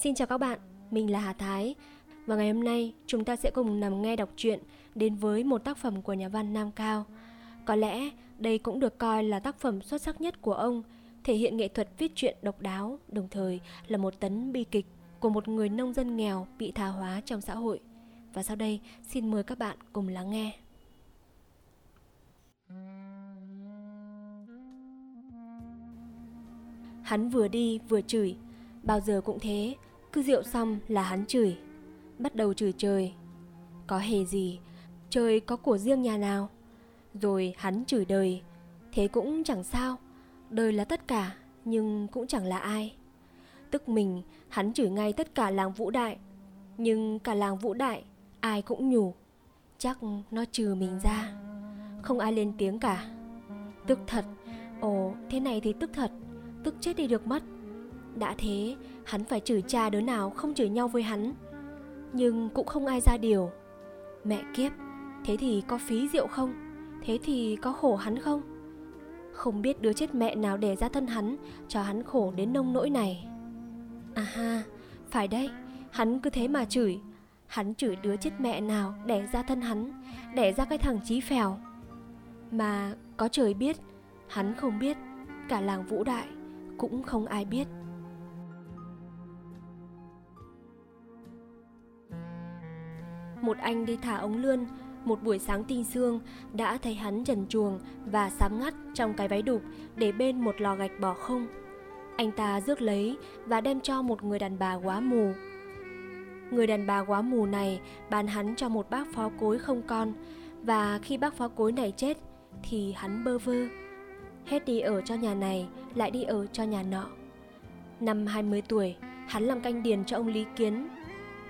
Xin chào các bạn, mình là Hà Thái và ngày hôm nay chúng ta sẽ cùng nằm nghe đọc truyện đến với một tác phẩm của nhà văn Nam Cao. Có lẽ đây cũng được coi là tác phẩm xuất sắc nhất của ông, thể hiện nghệ thuật viết truyện độc đáo, đồng thời là một tấn bi kịch của một người nông dân nghèo bị tha hóa trong xã hội. Và sau đây xin mời các bạn cùng lắng nghe. Hắn vừa đi vừa chửi, bao giờ cũng thế, cứ rượu xong là hắn chửi Bắt đầu chửi trời. Có hề gì Trời có của riêng nhà nào? Rồi hắn chửi đời Thế cũng chẳng sao Đời là tất cả Nhưng cũng chẳng là ai. Tức mình Hắn chửi ngay tất cả làng vũ đại Nhưng cả làng vũ đại Ai cũng nhủ Chắc nó trừ mình ra Không ai lên tiếng cả. Tức thật Ồ thế này thì tức thật Tức chết đi được mất. Đã thế, hắn phải chửi cha đứa nào không chửi nhau với hắn. Nhưng cũng không ai ra điều. Mẹ kiếp, thế thì có phí rượu không? Thế thì có khổ hắn không? Không biết đứa chết mẹ nào đẻ ra thân hắn cho hắn khổ đến nông nỗi này. À ha, phải đấy, hắn cứ thế mà chửi. Hắn chửi đứa chết mẹ nào đẻ ra thân hắn, đẻ ra cái thằng chí phèo. Mà có trời biết, hắn không biết, cả làng vũ đại cũng không ai biết. Một anh đi thả ống lươn. Một buổi sáng tinh sương, đã thấy hắn trần chuồng và sám ngắt trong cái váy đục để bên một lò gạch bỏ không. Anh ta rước lấy và đem cho một người đàn bà quá mù. Người đàn bà quá mù này bán hắn cho một bác phó cối không con và khi bác phó cối này chết thì hắn bơ vơ. Hết đi ở cho nhà này, lại đi ở cho nhà nọ. Năm 20 tuổi, hắn làm canh điền cho ông Lý Kiến.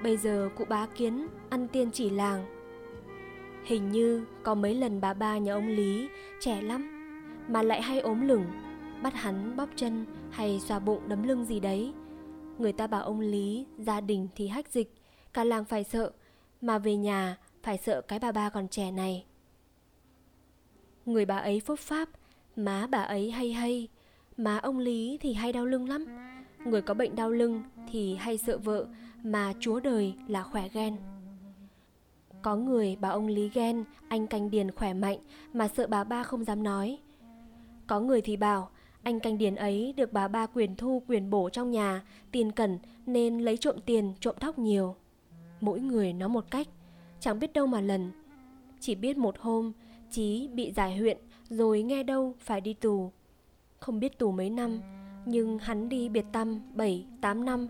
Bây giờ cụ bá kiến ăn tiên chỉ làng. Hình như có mấy lần bà ba nhà ông Lý, trẻ lắm, Mà lại hay ốm lửng, Bắt hắn bóp chân hay xoa bụng đấm lưng gì đấy. Người ta bảo ông Lý gia đình thì hách dịch, Cả làng phải sợ, Mà về nhà phải sợ cái bà ba còn trẻ này. Người bà ấy phúc pháp Má bà ấy hay hay, Má ông Lý thì hay đau lưng lắm. Người có bệnh đau lưng thì hay sợ vợ mà chúa đời là khỏe ghen. Có người bảo ông Lý ghen anh canh điền khỏe mạnh mà sợ bà ba không dám nói. Có người thì bảo anh canh điền ấy được bà ba quyền thu quyền bổ trong nhà, tiền cẩn nên lấy trộm tiền trộm thóc nhiều. Mỗi người nói một cách, chẳng biết đâu mà lần. Chỉ biết một hôm, Chí bị giải huyện rồi nghe đâu phải đi tù. Không biết tù mấy năm, nhưng hắn đi biệt tâm 7, 8 năm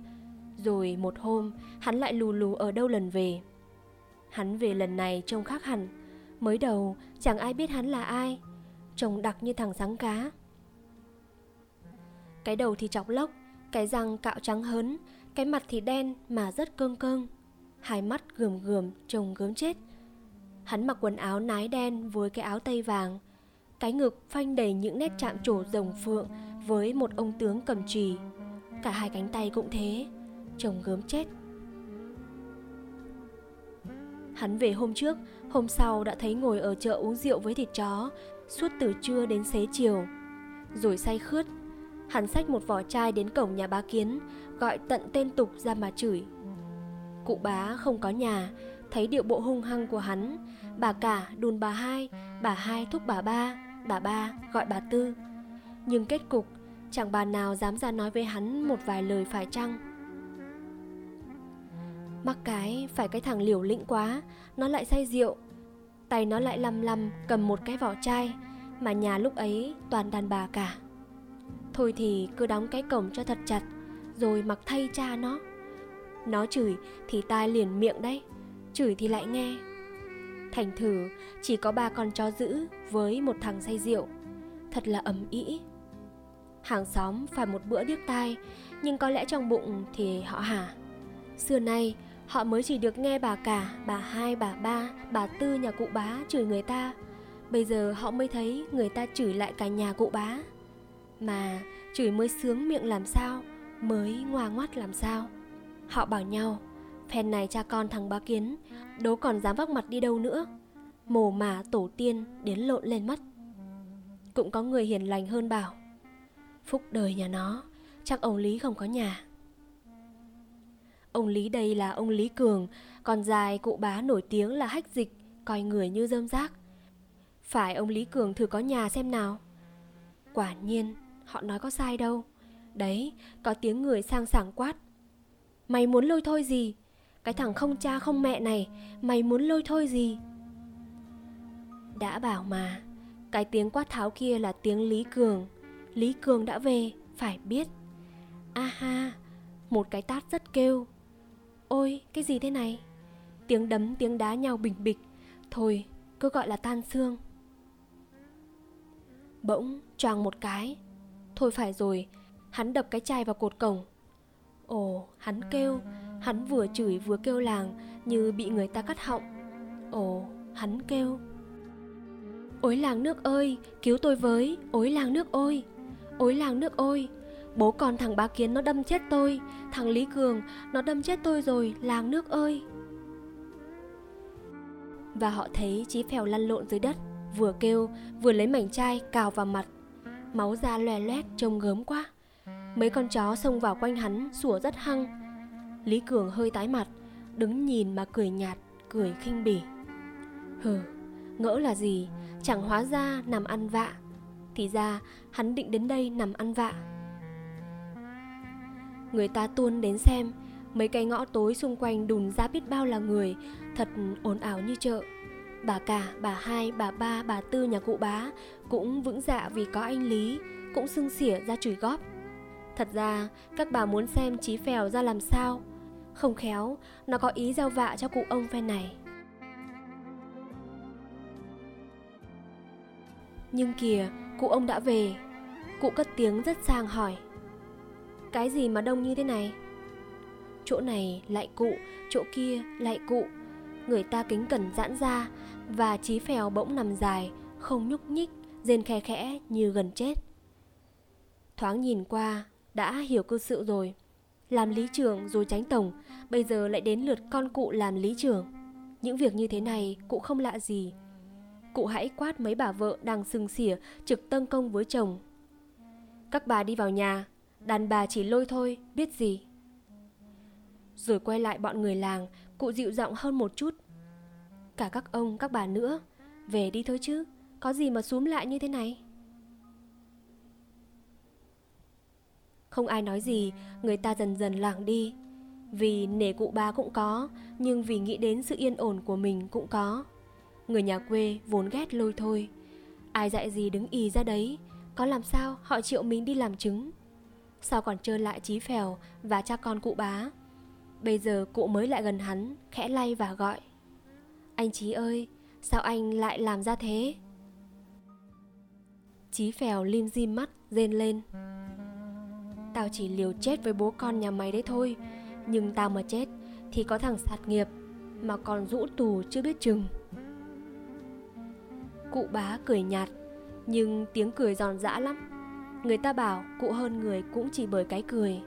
rồi một hôm, hắn lại lù lù ở đâu lần về? Hắn về lần này trông khác hẳn. Mới đầu, chẳng ai biết hắn là ai. Trông đặc như thằng sáng cá. Cái đầu thì chọc lốc Cái răng cạo trắng hớn, Cái mặt thì đen mà rất cương cương. Hai mắt gườm gườm, trông gớm chết. Hắn mặc quần áo nái đen với cái áo tây vàng. Cái ngực phanh đầy những nét chạm trổ rồng phượng Với một ông tướng cầm trì. Cả hai cánh tay cũng thế chồng gớm chết Hắn về hôm trước, hôm sau đã thấy ngồi ở chợ uống rượu với thịt chó, suốt từ trưa đến xế chiều. Rồi say khướt, hắn xách một vỏ chai đến cổng nhà bá kiến, gọi tận tên tục ra mà chửi. Cụ bá không có nhà, thấy điệu bộ hung hăng của hắn, bà cả đùn bà hai, bà hai thúc bà ba, bà ba gọi bà tư. Nhưng kết cục, chẳng bà nào dám ra nói với hắn một vài lời phải chăng. Mắc cái, phải cái thằng liều lĩnh quá. Nó lại say rượu. Tay nó lại lăm lăm, cầm một cái vỏ chai. Mà nhà lúc ấy toàn đàn bà cả. Thôi thì cứ đóng cái cổng cho thật chặt, Rồi mặc thay cha nó. Nó chửi thì tai liền miệng đấy. Chửi thì lại nghe. Thành thử, chỉ có ba con chó giữ Với một thằng say rượu. Thật là ầm ĩ. Hàng xóm phải một bữa điếc tai, Nhưng có lẽ trong bụng thì họ hả. Xưa nay Họ mới chỉ được nghe bà cả, bà hai, bà ba, bà tư nhà cụ bá chửi người ta. Bây giờ họ mới thấy người ta chửi lại cả nhà cụ bá. Mà chửi mới sướng miệng làm sao Mới ngoa ngoắt làm sao. Họ bảo nhau Phen này cha con thằng bá kiến Đố còn dám vác mặt đi đâu nữa. Mồ mả tổ tiên đến lộn lên mất. Cũng có người hiền lành hơn bảo Phúc đời nhà nó Chắc ông Lý không có nhà. Ông Lý đây là ông Lý Cường, còn dài cụ bá nổi tiếng là hách dịch, coi người như dơm rác. Phải ông Lý Cường thử có nhà xem nào. Quả nhiên, họ nói có sai đâu. Đấy, có tiếng người sang sảng quát. Mày muốn lôi thôi gì? Cái thằng không cha không mẹ này, mày muốn lôi thôi gì? Đã bảo mà, cái tiếng quát tháo kia là tiếng Lý Cường. Lý Cường đã về, phải biết. A ha, một cái tát rất kêu. Ôi, cái gì thế này? Tiếng đấm tiếng đá nhau bình bịch. Thôi, cứ gọi là tan xương. Bỗng choàng một cái. Thôi phải rồi, hắn đập cái chai vào cột cổng. Ồ, hắn kêu, hắn vừa chửi vừa kêu làng như bị người ta cắt họng. Ồ, hắn kêu. Ôi làng nước ơi, cứu tôi với, ôi làng nước ôi. Ôi làng nước ôi, bố con thằng bá kiến nó đâm chết tôi, thằng Lý Cường nó đâm chết tôi rồi, làng nước ơi. Và họ thấy chí phèo lăn lộn dưới đất, vừa kêu, vừa lấy mảnh chai cào vào mặt. Máu ra loè loét trông gớm quá. Mấy con chó xông vào quanh hắn sủa rất hăng. Lý Cường hơi tái mặt, đứng nhìn mà cười nhạt, cười khinh bỉ. Hừ, ngỡ là gì, chẳng hóa ra nằm ăn vạ thì ra hắn định đến đây nằm ăn vạ người ta tuôn đến xem. Mấy cái ngõ tối xung quanh đùn ra biết bao là người. Thật ồn ào như chợ. Bà cả bà hai bà ba bà tư nhà cụ bá cũng vững dạ vì có anh lý cũng xưng xỉa ra chửi góp. Thật ra các bà muốn xem chí phèo ra làm sao? Không khéo nó có ý gieo vạ cho cụ ông phen này. Nhưng kìa, cụ ông đã về. Cụ cất tiếng rất sang hỏi. Cái gì mà đông như thế này? Chỗ này lại cụ, chỗ kia lại cụ. Người ta kính cẩn giãn ra và chí phèo bỗng nằm dài, không nhúc nhích, rên khe khẽ như gần chết. Thoáng nhìn qua, đã hiểu cơ sự rồi. Làm lý trưởng rồi tránh tổng, bây giờ lại đến lượt con cụ làm lý trưởng. Những việc như thế này cụ không lạ gì, cụ hãy quát mấy bà vợ đang sừng xỉa trực tân công với chồng. Các bà đi vào nhà, đàn bà chỉ lôi thôi, biết gì. Rồi quay lại bọn người làng, cụ dịu giọng hơn một chút. Cả các ông, các bà nữa, về đi thôi chứ, có gì mà xúm lại như thế này. Không ai nói gì, người ta dần dần lảng đi. Vì nể cụ bà cũng có, nhưng vì nghĩ đến sự yên ổn của mình cũng có. Người nhà quê vốn ghét lôi thôi Ai dạy gì đứng ì ra đấy Có làm sao họ chịu mình đi làm chứng Sao còn chơi lại chí phèo Và cha con cụ bá? Bây giờ cụ mới lại gần hắn, Khẽ lay và gọi. Anh Chí ơi, Sao anh lại làm ra thế? Chí phèo lim dim mắt, rên lên. Tao chỉ liều chết với bố con nhà mày đấy thôi, Nhưng tao mà chết Thì có thằng sạt nghiệp Mà còn rũ tù chưa biết chừng. Cụ bá cười nhạt, Nhưng tiếng cười giòn giã lắm. Người ta bảo cụ hơn người cũng chỉ bởi cái cười.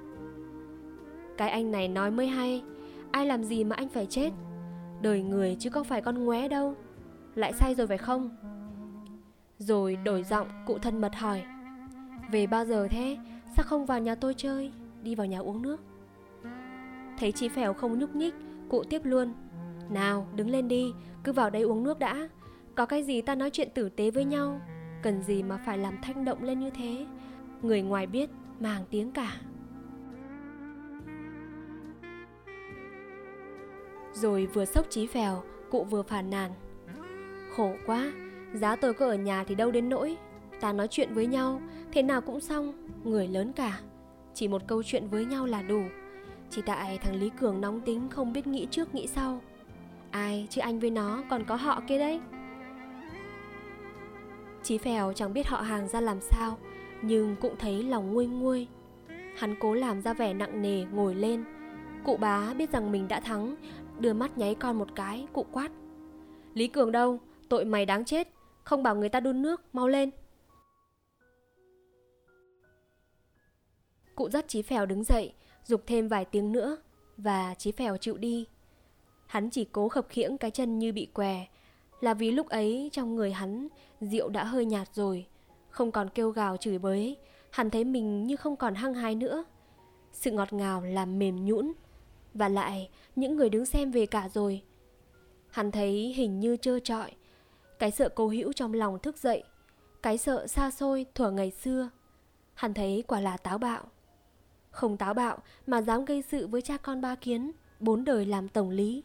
Cái anh này nói mới hay, Ai làm gì mà anh phải chết? Đời người chứ không phải con ngoé đâu. Lại say rồi phải không? Rồi đổi giọng, cụ thân mật hỏi. Về bao giờ thế? Sao không vào nhà tôi chơi? Đi vào nhà uống nước. Thấy chị Phèo không nhúc nhích, Cụ tiếp luôn. Nào, đứng lên đi, Cứ vào đây uống nước đã. Có cái gì ta nói chuyện tử tế với nhau? Cần gì mà phải làm thanh động lên như thế? Người ngoài biết màng tiếng cả. Rồi vừa sốc trí phèo, Cụ vừa phàn nàn. Khổ quá, Giá tôi có ở nhà thì đâu đến nỗi. Ta nói chuyện với nhau, Thế nào cũng xong, Người lớn cả. Chỉ một câu chuyện với nhau là đủ. Chỉ tại thằng Lý Cường nóng tính không biết nghĩ trước nghĩ sau. Ai chứ anh với nó còn có họ kia đấy? Chí phèo chẳng biết họ hàng ra làm sao. Nhưng cũng thấy lòng nguôi nguôi. Hắn cố làm ra vẻ nặng nề ngồi lên. Cụ bá biết rằng mình đã thắng Đưa mắt nháy con một cái Cụ quát. Lý Cường đâu? Tội mày đáng chết Không bảo người ta đun nước Mau lên. Cụ dắt Chí Phèo đứng dậy Dục thêm vài tiếng nữa Và Chí Phèo chịu đi. Hắn chỉ cố khập khiễng cái chân như bị què là vì lúc ấy trong người hắn rượu đã hơi nhạt rồi, không còn kêu gào chửi bới, hắn thấy mình như không còn hăng hái nữa. Sự ngọt ngào làm mềm nhũn, Và lại, những người đứng xem về cả rồi. Hắn thấy hình như trơ trọi. Cái sợ cố hữu trong lòng thức dậy. Cái sợ xa xôi thuở ngày xưa. Hắn thấy quả là táo bạo. Không táo bạo mà dám gây sự với cha con ba kiến, bốn đời làm tổng lý.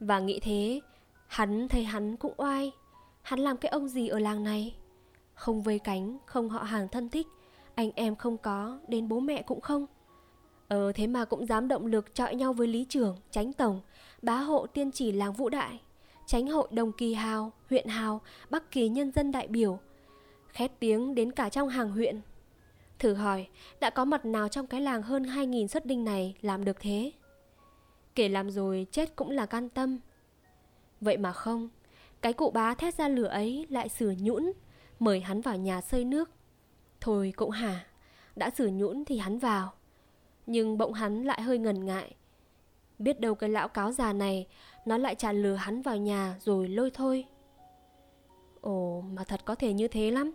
Và nghĩ thế, hắn thấy hắn cũng oai. Hắn làm cái ông gì ở làng này? Không vây cánh, không họ hàng thân thích, anh em không có, đến bố mẹ cũng không. Ờ thế mà cũng dám động lực chọi nhau với lý trưởng, tránh tổng, bá hộ tiên chỉ làng vũ đại, tránh hội đồng kỳ hào, huyện hào, bắc kỳ nhân dân đại biểu. Khét tiếng đến cả trong hàng huyện. Thử hỏi, đã có mặt nào trong cái làng hơn 2.000 xuất đinh này làm được thế? Kể làm rồi chết cũng là can tâm. Vậy mà không, cái cụ bá thét ra lửa ấy lại sửa nhũn, mời hắn vào nhà sơi nước. Thôi cũng hả, đã xử nhũn thì hắn vào. Nhưng bỗng hắn lại hơi ngần ngại. Biết đâu cái lão cáo già này, nó lại trả lừa hắn vào nhà rồi lôi thôi. Ồ, mà thật có thể như thế lắm.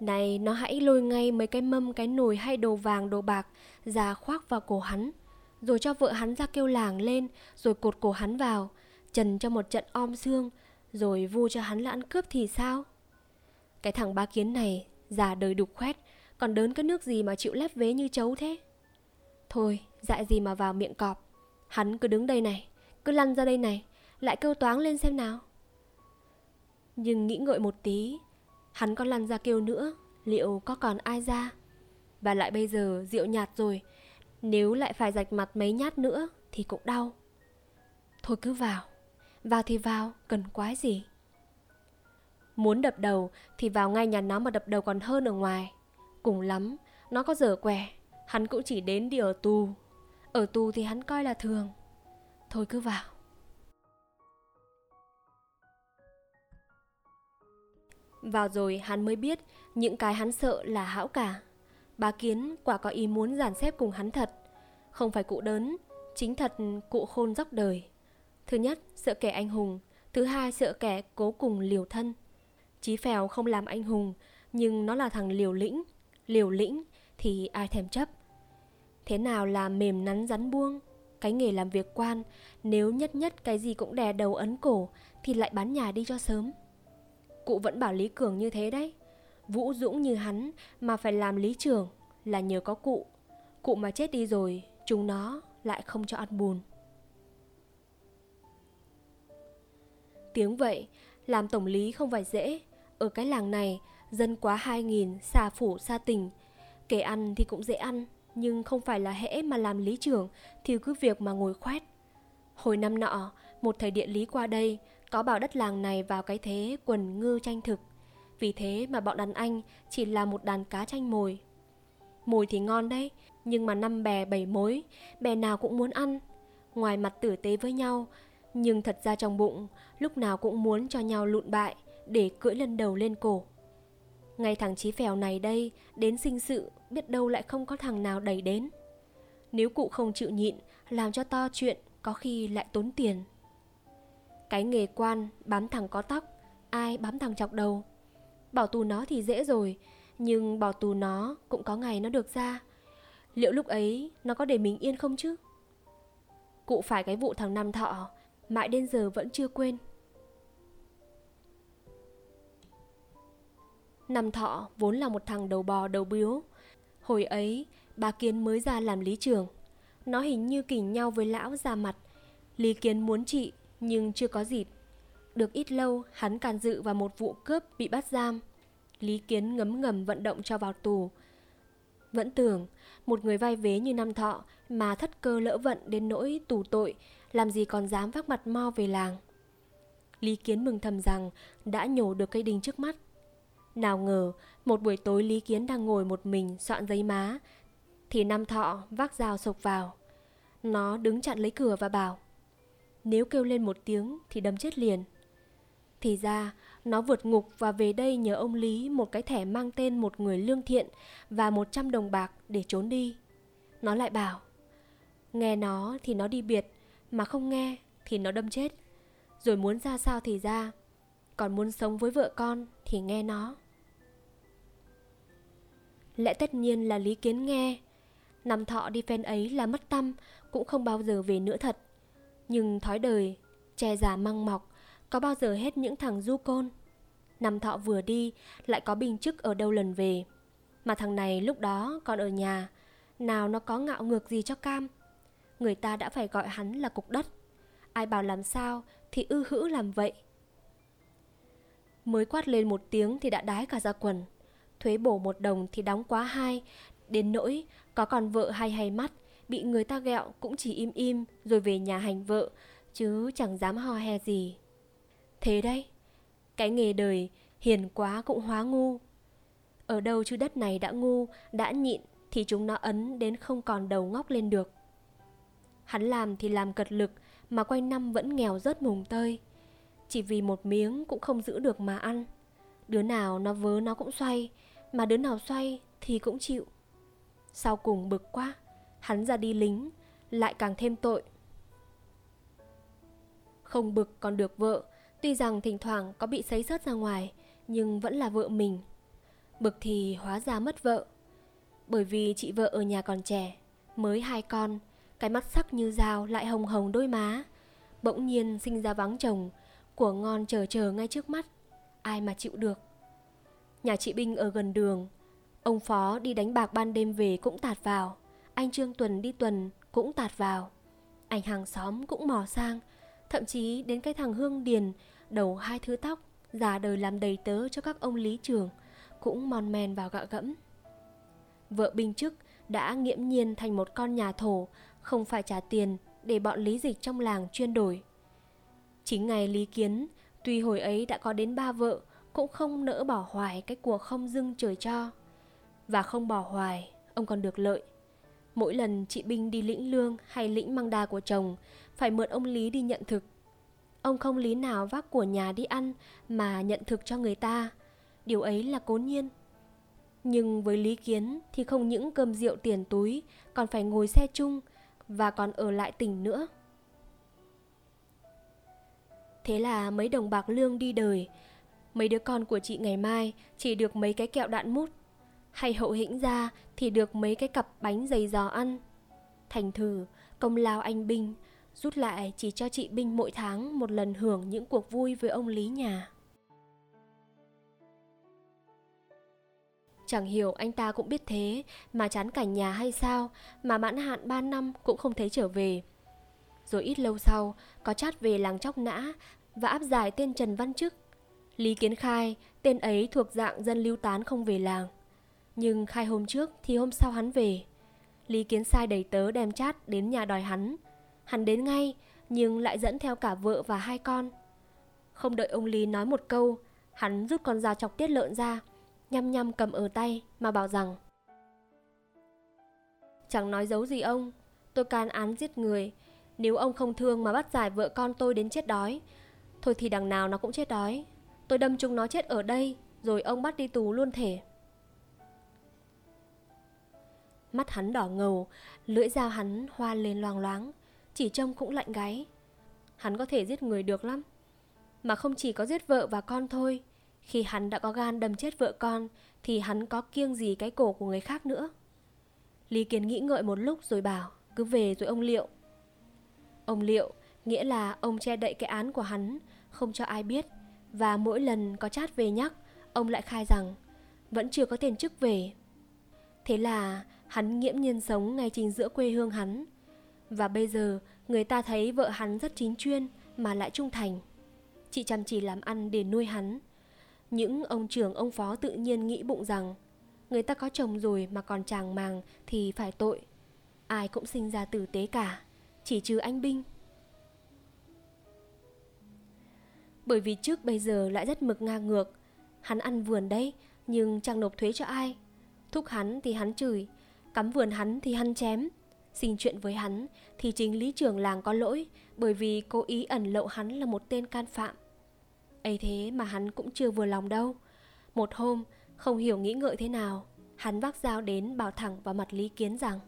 Này, nó hãy lôi ngay mấy cái mâm, cái nồi hay đồ vàng, đồ bạc ra khoác vào cổ hắn, rồi cho vợ hắn ra kêu làng lên, rồi cột cổ hắn vào, trần cho một trận om xương, rồi vu cho hắn là ăn cướp thì sao? Cái thằng ba kiến này, già đời đục khoét, còn đớn cái nước gì mà chịu lép vế như chấu thế? Thôi, dại gì mà vào miệng cọp. Hắn cứ đứng đây này, cứ lăn ra đây này, lại kêu toáng lên xem nào. Nhưng nghĩ ngợi một tí, hắn có lăn ra kêu nữa, liệu có còn ai ra? Và lại bây giờ rượu nhạt rồi, nếu lại phải rạch mặt mấy nhát nữa thì cũng đau. Thôi cứ vào, vào thì vào, cần quái gì? Muốn đập đầu thì vào ngay nhà nó mà đập đầu còn hơn ở ngoài. Cùng lắm, nó có dở quẻ, hắn cũng chỉ đến đi ở tù. Ở tù thì hắn coi là thường. Thôi cứ vào. Vào rồi hắn mới biết những cái hắn sợ là hão cả. bà Kiến quả có ý muốn giàn xếp cùng hắn thật. Không phải cụ đớn, chính thật cụ khôn dốc đời. Thứ nhất, sợ kẻ anh hùng. Thứ hai, sợ kẻ cố cùng liều thân. Chí phèo không làm anh hùng, nhưng nó là thằng liều lĩnh. Liều lĩnh thì ai thèm chấp. Thế nào là mềm nắn rắn buông? Cái nghề làm việc quan, nếu nhất nhất cái gì cũng đè đầu ấn cổ thì lại bán nhà đi cho sớm. Cụ vẫn bảo Lý Cường như thế đấy. Vũ Dũng như hắn mà phải làm lý trưởng là nhờ có cụ. Cụ mà chết đi rồi, chúng nó lại không cho ăn bùn. Tiếng vậy, làm tổng lý không phải dễ. Ở cái làng này, dân quá 2.000, xa phủ xa tỉnh. Kể ăn thì cũng dễ ăn, nhưng không phải là hễ mà làm lý trưởng thì cứ việc mà ngồi khoét. Hồi năm nọ, một thầy địa lý qua đây có bảo đất làng này vào cái thế quần ngư tranh thực. Vì thế mà bọn đàn anh chỉ là một đàn cá tranh mồi. Mồi thì ngon đấy, nhưng mà năm bè bảy mối, bè nào cũng muốn ăn. Ngoài mặt tử tế với nhau, nhưng thật ra trong bụng lúc nào cũng muốn cho nhau lụn bại để cưỡi lần đầu lên cổ. Ngay thằng chí phèo này đây, đến sinh sự, biết đâu lại không có thằng nào đẩy đến. Nếu cụ không chịu nhịn, làm cho to chuyện, có khi lại tốn tiền. Cái nghề quan, bám thằng có tóc, ai bám thằng chọc đầu. Bảo tù nó thì dễ rồi, nhưng bỏ tù nó cũng có ngày nó được ra. Liệu lúc ấy nó có để mình yên không chứ? Cụ phải cái vụ thằng Nam Thọ, mãi đến giờ vẫn chưa quên. Năm thọ vốn là một thằng đầu bò đầu biếu. Hồi ấy, bà Kiến mới ra làm lý trưởng. Nó hình như kỉnh nhau với lão ra mặt. Lý Kiến muốn trị, nhưng chưa có dịp. Được ít lâu, hắn can dự vào một vụ cướp bị bắt giam. Lý Kiến ngấm ngầm vận động cho vào tù. Vẫn tưởng, một người vai vế như năm thọ mà thất cơ lỡ vận đến nỗi tù tội, làm gì còn dám vác mặt mo về làng. Lý Kiến mừng thầm rằng đã nhổ được cây đinh trước mắt. Nào ngờ, một buổi tối Lý Kiến đang ngồi một mình soạn giấy má, thì nam Thọ vác dao sộc vào. Nó đứng chặn lấy cửa và bảo, nếu kêu lên một tiếng thì đâm chết liền. Thì ra, nó vượt ngục và về đây nhờ ông Lý một cái thẻ mang tên một người lương thiện và 100 đồng bạc để trốn đi. Nó lại bảo, nghe nó thì nó đi biệt, mà không nghe thì nó đâm chết. Rồi muốn ra sao thì ra, còn muốn sống với vợ con thì nghe nó. Lẽ tất nhiên là Lý Kiến nghe. Năm thọ đi phen ấy là mất tâm, Cũng không bao giờ về nữa thật. Nhưng thói đời, Che già măng mọc, Có bao giờ hết những thằng du côn? Năm thọ vừa đi, Lại có bình chức ở đâu lần về? Mà thằng này lúc đó còn ở nhà, Nào nó có ngạo ngược gì cho cam? Người ta đã phải gọi hắn là cục đất. Ai bảo làm sao Thì ư hữ làm vậy? Mới quát lên một tiếng thì đã đái cả ra quần. Thuế bổ một đồng thì đóng quá hai. Đến nỗi có còn vợ hay hay mắt, Bị người ta gẹo cũng chỉ im im Rồi về nhà hành vợ, Chứ chẳng dám ho he gì. Thế đấy, Cái nghề đời hiền quá cũng hóa ngu. Ở đâu chứ đất này đã ngu, Đã nhịn Thì chúng nó ấn đến không còn đầu ngóc lên được. Hắn làm thì làm cật lực Mà quanh năm vẫn nghèo rớt mùng tơi. Chỉ vì một miếng cũng không giữ được mà ăn. Đứa nào nó vớ nó cũng xoay mà đứa nào xoay thì cũng chịu. Sau cùng bực quá, Hắn ra đi lính, Lại càng thêm tội. Không bực còn được vợ, Tuy rằng thỉnh thoảng có bị sấy sớt ra ngoài, Nhưng vẫn là vợ mình. Bực thì hóa ra mất vợ. Bởi vì chị vợ ở nhà còn trẻ, Mới hai con, Cái mắt sắc như dao lại hồng hồng đôi má. Bỗng nhiên sinh ra vắng chồng, Của ngon chờ chờ ngay trước mắt, Ai mà chịu được. Nhà chị Binh ở gần đường. Ông Phó đi đánh bạc ban đêm về cũng tạt vào. Anh Trương Tuần đi tuần cũng tạt vào. Anh hàng xóm cũng mò sang. Thậm chí đến cái thằng Hương Điền, Đầu hai thứ tóc, Già đời làm đầy tớ cho các ông lý trường Cũng mòn men vào gạ gẫm. Vợ binh chức đã nghiễm nhiên thành một con nhà thổ, Không phải trả tiền để bọn lý dịch trong làng chuyên đổi. Chính ngày lý kiến, Tuy hồi ấy đã có đến ba vợ cũng không nỡ bỏ hoài cái của không dưng trời cho. Và không bỏ hoài, Ông còn được lợi. Mỗi lần chị Binh đi lĩnh lương hay lĩnh măng đa của chồng, Phải mượn ông Lý đi nhận thực. Ông không lý nào vác của nhà đi ăn Mà nhận thực cho người ta. Điều ấy là cố nhiên. Nhưng với Lý Kiến thì không những cơm rượu tiền túi, Còn phải ngồi xe chung Và còn ở lại tỉnh nữa. Thế là mấy đồng bạc lương đi đời Mấy đứa con của chị ngày mai Chỉ được mấy cái kẹo đạn mút. Hay hậu hĩnh ra Thì được mấy cái cặp bánh dày giò ăn. Thành thử Công lao anh Binh Rút lại chỉ cho chị Binh mỗi tháng Một lần hưởng những cuộc vui với ông Lý nhà. Chẳng hiểu anh ta cũng biết thế Mà chán cảnh nhà hay sao Mà mãn hạn 3 năm cũng không thấy trở về. Rồi ít lâu sau, có chát về làng Chóc Nã và áp giải tên Trần Văn Chức. Lý Kiến khai, tên ấy thuộc dạng dân lưu tán không về làng. Nhưng khai hôm trước thì hôm sau hắn về. Lý Kiến sai đầy tớ đem chát đến nhà đòi hắn. Hắn đến ngay, nhưng lại dẫn theo cả vợ và hai con. Không đợi ông Lý nói một câu, hắn rút con dao chọc tiết lợn ra, nhăm nhăm cầm ở tay mà bảo rằng Chẳng nói giấu gì ông, tôi can án giết người, nếu ông không thương mà bắt giải vợ con tôi đến chết đói Thôi thì đằng nào nó cũng chết đói Tôi đâm chúng nó chết ở đây Rồi ông bắt đi tù luôn thể Mắt hắn đỏ ngầu Lưỡi dao hắn hoa lên loang loáng Chỉ trông cũng lạnh gáy. Hắn có thể giết người được lắm Mà không chỉ có giết vợ và con thôi. Khi hắn đã có gan đâm chết vợ con Thì hắn có kiêng gì cái cổ của người khác nữa? Lý Kiến nghĩ ngợi một lúc rồi bảo Cứ về rồi ông liệu. Ông liệu, nghĩa là ông che đậy cái án của hắn, không cho ai biết. Và mỗi lần có chat về nhắc, ông lại khai rằng vẫn chưa có tiền chức về. Thế là hắn nghiễm nhiên sống ngay chính giữa quê hương hắn. Và bây giờ người ta thấy vợ hắn rất chính chuyên mà lại trung thành. Chị chăm chỉ làm ăn để nuôi hắn. Những ông trưởng ông phó tự nhiên nghĩ bụng rằng người ta có chồng rồi mà còn chàng màng thì phải tội. Ai cũng sinh ra tử tế cả chỉ trừ anh Binh. Bởi vì trước bây giờ lại rất mực ngang ngược, hắn ăn vườn đấy, nhưng chẳng nộp thuế cho ai. Thúc hắn thì hắn chửi, cắm vườn hắn thì hắn chém. Xin chuyện với hắn thì chính lý trưởng làng có lỗi bởi vì cố ý ẩn lậu hắn là một tên can phạm. ấy thế mà hắn cũng chưa vừa lòng đâu. Một hôm, không hiểu nghĩ ngợi thế nào, hắn vác dao đến bảo thẳng vào mặt Lý Kiến rằng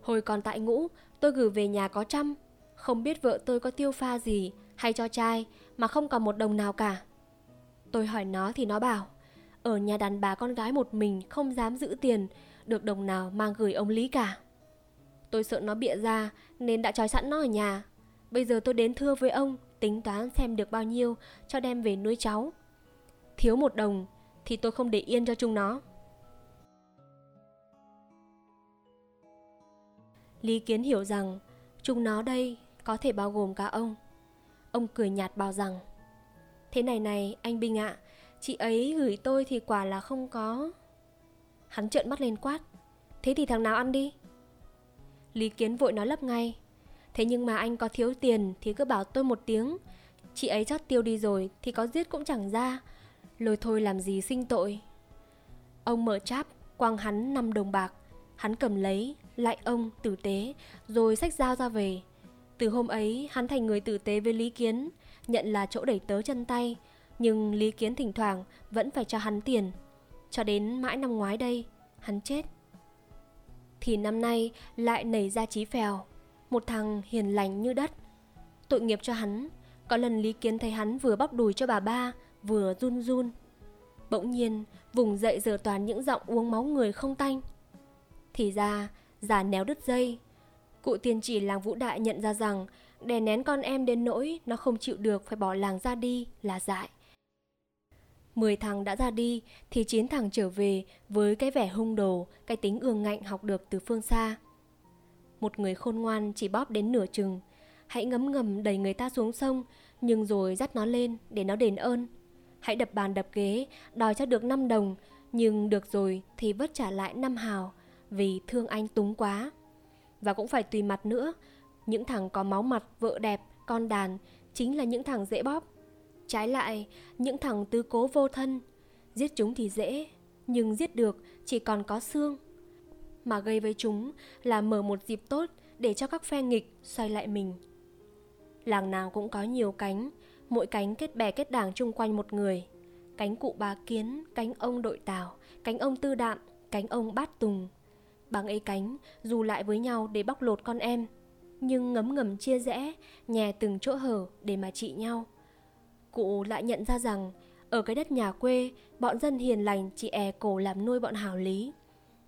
Hồi còn tại ngũ, tôi gửi về nhà có trăm. Không biết vợ tôi có tiêu pha gì hay cho trai mà không còn một đồng nào cả. Tôi hỏi nó thì nó bảo, ở nhà đàn bà con gái một mình không dám giữ tiền, được đồng nào mang gửi ông Lý cả. Tôi sợ nó bịa ra nên đã trói sẵn nó ở nhà. Bây giờ tôi đến thưa với ông, tính toán xem được bao nhiêu cho đem về nuôi cháu. Thiếu một đồng thì tôi không để yên cho chúng nó. Lý Kiến hiểu rằng chúng nó đây có thể bao gồm cả ông. Ông cười nhạt bảo rằng Thế này này anh Bình ạ, chị ấy gửi tôi thì quả là không có. Hắn trợn mắt lên quát. Thế thì thằng nào ăn đi? Lý Kiến vội nói lấp ngay. Thế nhưng mà anh có thiếu tiền thì cứ bảo tôi một tiếng. Chị ấy chót tiêu đi rồi thì có giết cũng chẳng ra. Lôi thôi làm gì sinh tội. Ông mở cháp, quăng hắn 5 đồng bạc. Hắn cầm lấy, lại ông tử tế, rồi xách dao ra về. Từ hôm ấy, hắn thành người tử tế với Lý Kiến, nhận là chỗ đẩy tớ chân tay, nhưng Lý Kiến thỉnh thoảng vẫn phải cho hắn tiền. Cho đến mãi năm ngoái đây, hắn chết. Thì năm nay lại nảy ra trí phèo, một thằng hiền lành như đất. Tội nghiệp cho hắn, có lần Lý Kiến thấy hắn vừa bóc đùi cho bà ba, vừa run run. Bỗng nhiên, vùng dậy giờ toàn những giọng uống máu người không tanh. Thì ra, già néo đứt dây. Cụ tiên chỉ làng Vũ Đại nhận ra rằng đè nén con em đến nỗi nó không chịu được phải bỏ làng ra đi là dại. Mười thằng đã ra đi thì chín thằng trở về với cái vẻ hung đồ, cái tính ương ngạnh học được từ phương xa. Một người khôn ngoan chỉ bóp đến nửa chừng, hãy ngấm ngầm đẩy người ta xuống sông, nhưng rồi dắt nó lên để nó đền ơn. Hãy đập bàn đập ghế, đòi cho được 5 đồng, nhưng được rồi thì vất trả lại 5 hào, vì thương anh túng quá. Và cũng phải tùy mặt nữa, những thằng có máu mặt, vợ đẹp, con đàn chính là những thằng dễ bóp. Trái lại, những thằng tứ cố vô thân, giết chúng thì dễ, nhưng giết được chỉ còn có xương. Mà gây với chúng là mở một dịp tốt để cho các phe nghịch xoay lại mình. Làng nào cũng có nhiều cánh, mỗi cánh kết bè kết đảng chung quanh một người. Cánh cụ bà kiến, cánh ông đội tàu, cánh ông tư đạm, cánh ông bát tùng. Bằng ấy cánh, dù lại với nhau để bóc lột con em, nhưng ngấm ngầm chia rẽ, nhè từng chỗ hở để mà trị nhau. Cụ lại nhận ra rằng, ở cái đất nhà quê, bọn dân hiền lành chỉ è cổ làm nuôi bọn hào lý.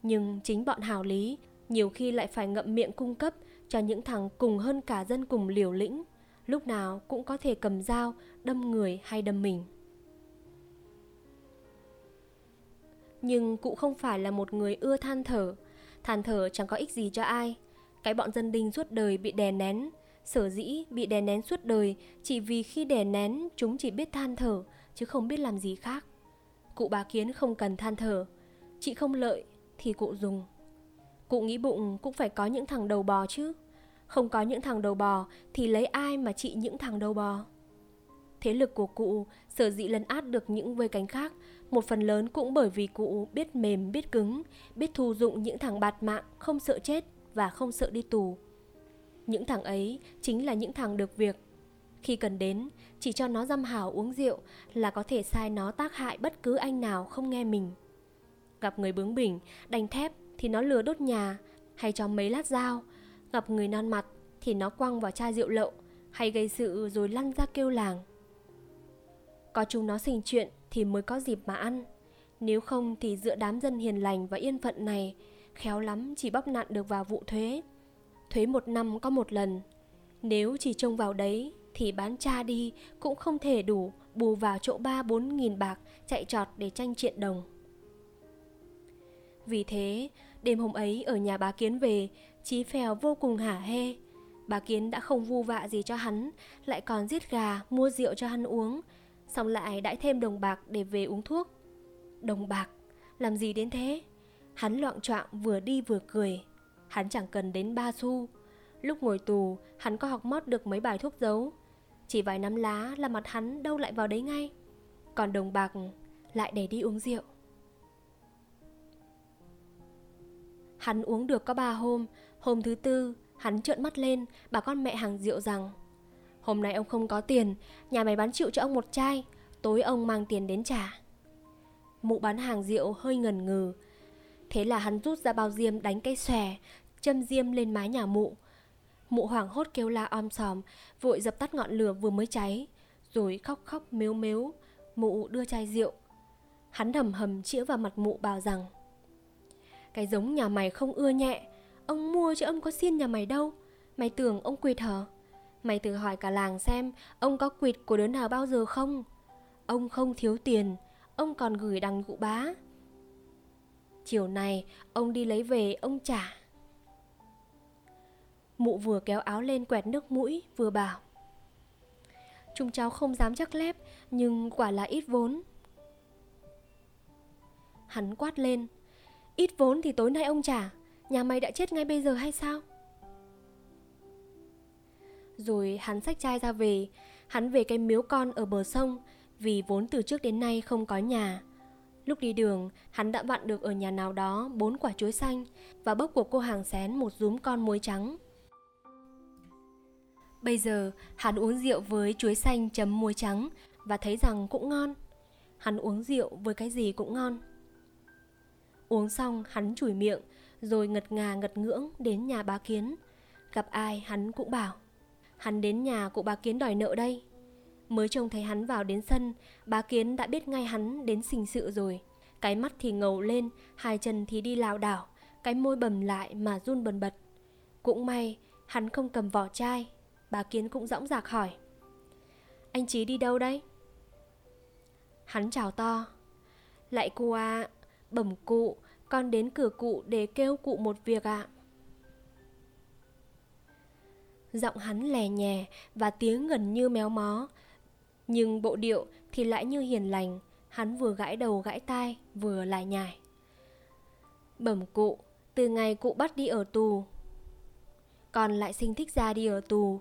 Nhưng chính bọn hào lý nhiều khi lại phải ngậm miệng cung cấp cho những thằng cùng hơn cả dân cùng liều lĩnh, lúc nào cũng có thể cầm dao đâm người hay đâm mình. Nhưng cụ không phải là một người ưa than thở, than thở chẳng có ích gì cho ai. Cái bọn dân đinh suốt đời bị đè nén, sở dĩ bị đè nén suốt đời chỉ vì khi đè nén chúng chỉ biết than thở chứ không biết làm gì khác. Cụ bà kiến không cần than thở, chị không lợi thì cụ dùng. Cụ nghĩ bụng cũng phải có những thằng đầu bò chứ. Không có những thằng đầu bò thì lấy ai mà trị những thằng đầu bò. Thế lực của cụ sở dĩ lấn át được những vây cánh khác một phần lớn cũng bởi vì cụ biết mềm biết cứng, biết thu dụng những thằng bạt mạng không sợ chết và không sợ đi tù. Những thằng ấy chính là những thằng được việc. Khi cần đến, chỉ cho nó dăm hào uống rượu là có thể sai nó tác hại bất cứ anh nào không nghe mình. Gặp người bướng bỉnh, đành thép thì nó lừa đốt nhà hay cho mấy lát dao. Gặp người non mặt thì nó quăng vào chai rượu lậu hay gây sự rồi lăn ra kêu làng. Có chúng nó sinh chuyện thì mới có dịp mà ăn. Nếu không thì giữa đám dân hiền lành và yên phận này, khéo lắm chỉ bóp nạn được vào vụ thuế. Thuế một năm có một lần. Nếu chỉ trông vào đấy thì bán cha đi cũng không thể đủ bù vào chỗ ba bốn nghìn bạc chạy trọt để tranh triện đồng. Vì thế, đêm hôm ấy ở nhà bà Kiến về, Chí Phèo vô cùng hả hê. Bà Kiến đã không vu vạ gì cho hắn, lại còn giết gà, mua rượu cho hắn uống, xong lại đãi thêm đồng bạc để về uống thuốc. Đồng bạc, làm gì đến thế? Hắn loạn choạng vừa đi vừa cười. Hắn chẳng cần đến ba xu. Lúc ngồi tù, hắn có học mót được mấy bài thuốc giấu. Chỉ vài nắm lá là mặt hắn đâu lại vào đấy ngay. Còn đồng bạc lại để đi uống rượu. Hắn uống được có ba hôm, hôm thứ tư, hắn trợn mắt lên, bà con mẹ hàng rượu rằng Hôm nay ông không có tiền, nhà mày bán chịu cho ông một chai, tối ông mang tiền đến trả. Mụ bán hàng rượu hơi ngần ngừ. Thế là hắn rút ra bao diêm đánh cây xòe, châm diêm lên mái nhà mụ. Mụ hoảng hốt kêu la om sòm, vội dập tắt ngọn lửa vừa mới cháy, rồi khóc khóc mếu mếu, mụ đưa chai rượu. Hắn hầm hầm chĩa vào mặt mụ bảo rằng Cái giống nhà mày không ưa nhẹ Ông mua chứ ông có xin nhà mày đâu Mày tưởng ông quỵt hở? Mày thử hỏi cả làng xem, Ông có quỵt của đứa nào bao giờ không? Ông không thiếu tiền, Ông còn gửi đằng cụ bá. Chiều này ông đi lấy về, ông trả. Mụ vừa kéo áo lên quẹt nước mũi, vừa bảo. Chúng cháu không dám chắc lép, Nhưng quả là ít vốn. Hắn quát lên. Ít vốn thì tối nay ông trả, Nhà mày đã chết ngay bây giờ hay sao? Rồi hắn xách chai ra về Hắn về cái miếu con ở bờ sông Vì vốn từ trước đến nay không có nhà Lúc đi đường, hắn đã vặn được ở nhà nào đó bốn quả chuối xanh và bốc của cô hàng xén một rúm con muối trắng. Bây giờ, hắn uống rượu với chuối xanh chấm muối trắng và thấy rằng cũng ngon. Hắn uống rượu với cái gì cũng ngon. Uống xong, hắn chùi miệng, rồi ngật ngà ngật ngưỡng đến nhà bá Kiến. Gặp ai hắn cũng bảo, hắn đến nhà cụ bà Kiến đòi nợ đây. Mới trông thấy hắn vào đến sân, bà Kiến đã biết ngay hắn đến sinh sự rồi. Cái mắt thì ngầu lên, hai chân thì đi lảo đảo, cái môi bầm lại mà run bần bật. Cũng may, hắn không cầm vỏ chai, bà Kiến cũng dõng dạc hỏi. Anh Chí đi đâu đây? Hắn chào to. Lại cô à, bẩm cụ, con đến cửa cụ để kêu cụ một việc ạ. À. Giọng hắn lè nhè và tiếng gần như méo mó, nhưng bộ điệu thì lại như hiền lành Hắn vừa gãi đầu gãi tai Vừa lại nhải. Bẩm cụ Từ ngày cụ bắt đi ở tù Con lại sinh thích ra đi ở tù.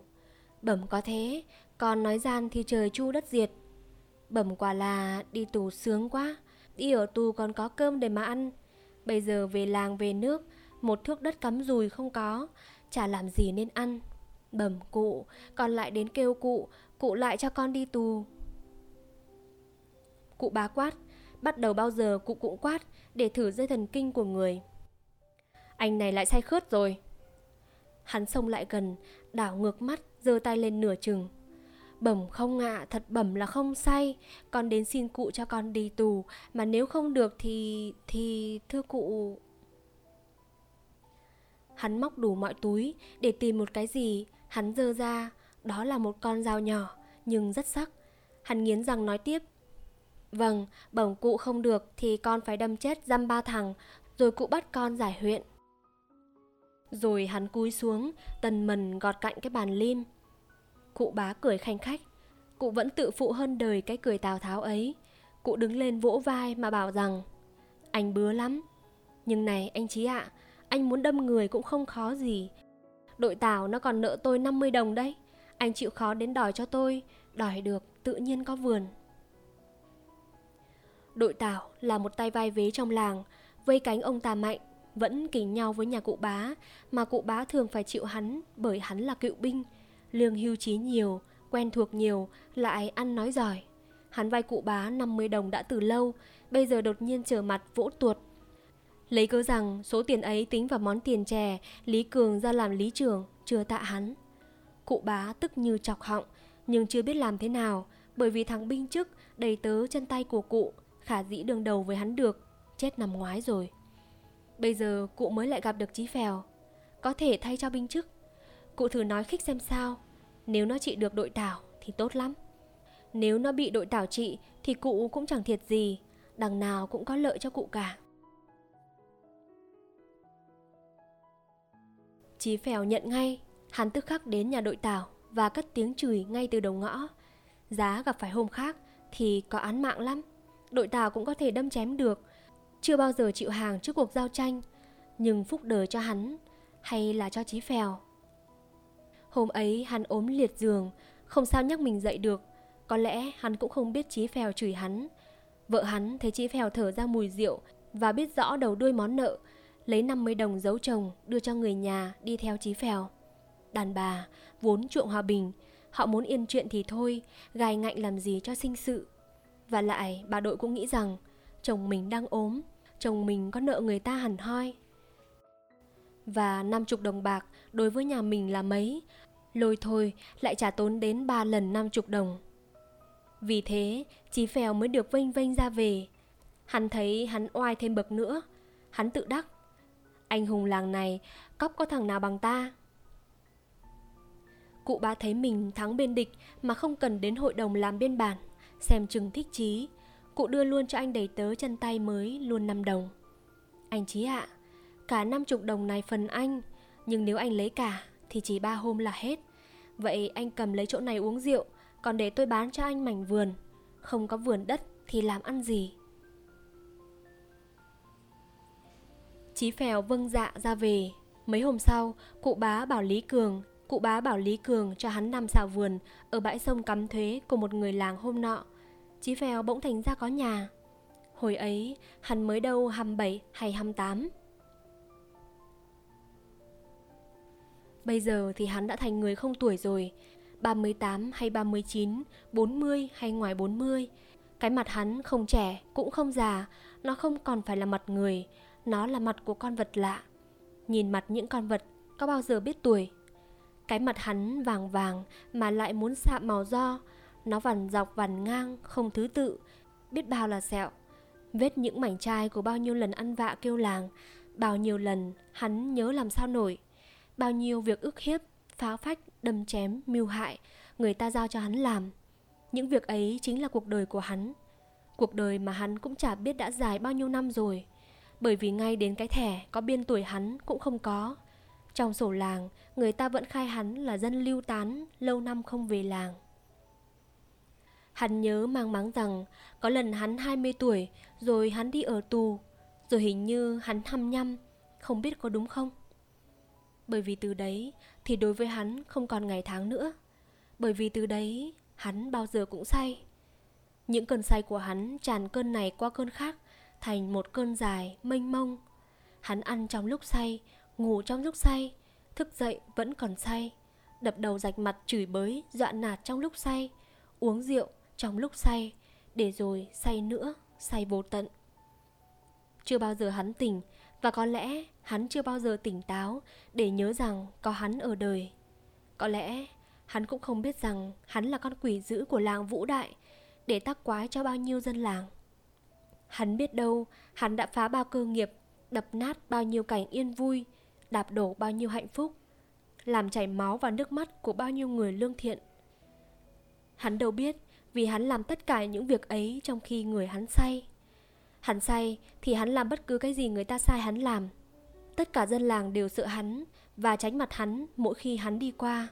Bẩm có thế Con nói gian thì trời chu đất diệt. Bẩm quả là đi tù sướng quá Đi ở tù còn có cơm để mà ăn. Bây giờ về làng về nước Một thước đất cắm rùi không có Chả làm gì nên ăn. Bẩm cụ Con lại đến kêu cụ Cụ lại cho con đi tù. Cụ bá quát, Bắt đầu bao giờ cụ cũng quát Để thử dây thần kinh của người. Anh này lại say khướt rồi. Hắn xông lại gần, Đảo ngược mắt, giơ tay lên nửa chừng. Bẩm không ạ, Thật bẩm là không say, Con đến xin cụ cho con đi tù, Mà nếu không được thì... Thì thưa cụ... Hắn móc đủ mọi túi Để tìm một cái gì Hắn dơ ra đó là một con dao nhỏ, nhưng rất sắc. Hắn nghiến răng nói tiếp. Vâng, bẩm cụ không được thì con phải đâm chết dăm ba thằng, rồi cụ bắt con giải huyện. Rồi hắn cúi xuống, tần mần gọt cạnh cái bàn lim. Cụ bá cười khanh khách. Cụ vẫn tự phụ hơn đời cái cười Tào Tháo ấy. Cụ đứng lên vỗ vai mà bảo rằng Anh bứa lắm. Nhưng này anh Chí ạ, anh muốn đâm người cũng không khó gì. Đội tàu nó còn nợ tôi 50 đồng đấy. Anh chịu khó đến đòi cho tôi, Đòi được tự nhiên có vườn. Đội tảo là một tay vai vế trong làng, Vây cánh ông ta mạnh, Vẫn kính nhau với nhà cụ bá, Mà cụ bá thường phải chịu hắn Bởi hắn là cựu binh. Lương hưu trí nhiều, Quen thuộc nhiều, Lại ăn nói giỏi. Hắn vay cụ bá 50 đồng đã từ lâu, Bây giờ đột nhiên trở mặt vỗ tuột. Lấy cớ rằng số tiền ấy tính vào món tiền chè Lý Cường ra làm lý trưởng Chưa tạ hắn Cụ bá tức như chọc họng, nhưng chưa biết làm thế nào, bởi vì thằng binh chức đầy tớ chân tay của cụ, khả dĩ đường đầu với hắn được, chết nằm ngoái rồi. Bây giờ cụ mới lại gặp được Chí Phèo, có thể thay cho binh chức. Cụ thử nói khích xem sao, nếu nó trị được đội tảo thì tốt lắm. Nếu nó bị đội tảo trị thì cụ cũng chẳng thiệt gì, đằng nào cũng có lợi cho cụ cả. Chí Phèo nhận ngay Hắn tức khắc đến nhà đội tảo và cất tiếng chửi ngay từ đầu ngõ. Giá gặp phải hôm khác thì có án mạng lắm. Đội tảo cũng có thể đâm chém được. Chưa bao giờ chịu hàng trước cuộc giao tranh. Nhưng phúc đời cho hắn hay là cho Chí Phèo. Hôm ấy hắn ốm liệt giường, không sao nhắc mình dậy được. Có lẽ hắn cũng không biết Chí Phèo chửi hắn. Vợ hắn thấy Chí Phèo thở ra mùi rượu và biết rõ đầu đuôi món nợ, lấy 50 đồng giấu chồng đưa cho người nhà đi theo Chí Phèo. Đàn bà vốn chuộng hòa bình, họ muốn yên chuyện thì thôi, gài ngạnh làm gì cho sinh sự. Và lại bà đội cũng nghĩ rằng chồng mình đang ốm, chồng mình có nợ người ta hẳn hoi. Và năm chục đồng bạc đối với nhà mình là mấy, lôi thôi lại trả tốn đến ba lần năm chục đồng. Vì thế, Chí Phèo mới được vênh vênh ra về. Hắn thấy hắn oai thêm bậc nữa. Hắn tự đắc, anh hùng làng này, cóc có thằng nào bằng ta? Cụ bá thấy mình thắng bên địch mà không cần đến hội đồng làm biên bản, xem chừng thích chí. Cụ đưa luôn cho anh đầy tớ chân tay mới luôn 5 đồng. Anh Chí ạ, à, cả năm chục đồng này phần anh, nhưng nếu anh lấy cả thì chỉ ba hôm là hết. Vậy anh cầm lấy chỗ này uống rượu, còn để tôi bán cho anh mảnh vườn. Không có vườn đất thì làm ăn gì? Chí Phèo vâng dạ ra về. Mấy hôm sau, cụ bá bảo Lý Cường, cụ bá bảo Lý Cường cho hắn nằm xào vườn ở bãi sông cắm thuế của một người làng hôm nọ. Chí Phèo bỗng thành ra có nhà. Hồi ấy, hắn mới đâu 27 hay 28. Bây giờ thì hắn đã thành người không tuổi rồi 38 hay 39, 40 hay ngoài 40 Cái mặt hắn không trẻ cũng không già Nó không còn phải là mặt người nó là mặt của con vật lạ Nhìn mặt những con vật có bao giờ biết tuổi Cái mặt hắn vàng vàng mà lại muốn sạm màu do Nó vằn dọc vằn ngang không thứ tự Biết bao là sẹo Vết những mảnh chai của bao nhiêu lần ăn vạ kêu làng Bao nhiêu lần hắn nhớ làm sao nổi bao nhiêu việc ức hiếp, phá phách, đâm chém, mưu hại, người ta giao cho hắn làm. Những việc ấy chính là cuộc đời của hắn. Cuộc đời mà hắn cũng chả biết đã dài bao nhiêu năm rồi. Bởi vì ngay đến cái thẻ có biên tuổi hắn cũng không có. Trong sổ làng, người ta vẫn khai hắn là dân lưu tán, lâu năm không về làng. Hắn nhớ mang máng rằng có lần hắn 20 tuổi rồi hắn đi ở tù, rồi hình như hắn 25, không biết có đúng không? Bởi vì từ đấy thì đối với hắn không còn ngày tháng nữa. Bởi vì từ đấy hắn bao giờ cũng say. Những cơn say của hắn tràn cơn này qua cơn khác thành một cơn dài, mênh mông. Hắn ăn trong lúc say, ngủ trong lúc say, thức dậy vẫn còn say, đập đầu rạch mặt chửi bới, dọa nạt trong lúc say, uống rượu trong lúc say, để rồi say nữa, say vô tận. Chưa bao giờ hắn tỉnh và có lẽ hắn chưa bao giờ tỉnh táo để nhớ rằng có hắn ở đời. Có lẽ hắn cũng không biết rằng hắn là con quỷ dữ của làng Vũ Đại để tác quái cho bao nhiêu dân làng. Hắn biết đâu hắn đã phá bao cơ nghiệp, đập nát bao nhiêu cảnh yên vui, đạp đổ bao nhiêu hạnh phúc, làm chảy máu và nước mắt của bao nhiêu người lương thiện. Hắn đâu biết vì hắn làm tất cả những việc ấy trong khi người hắn say. Hắn say thì hắn làm bất cứ cái gì người ta sai hắn làm. Tất cả dân làng đều sợ hắn và tránh mặt hắn mỗi khi hắn đi qua.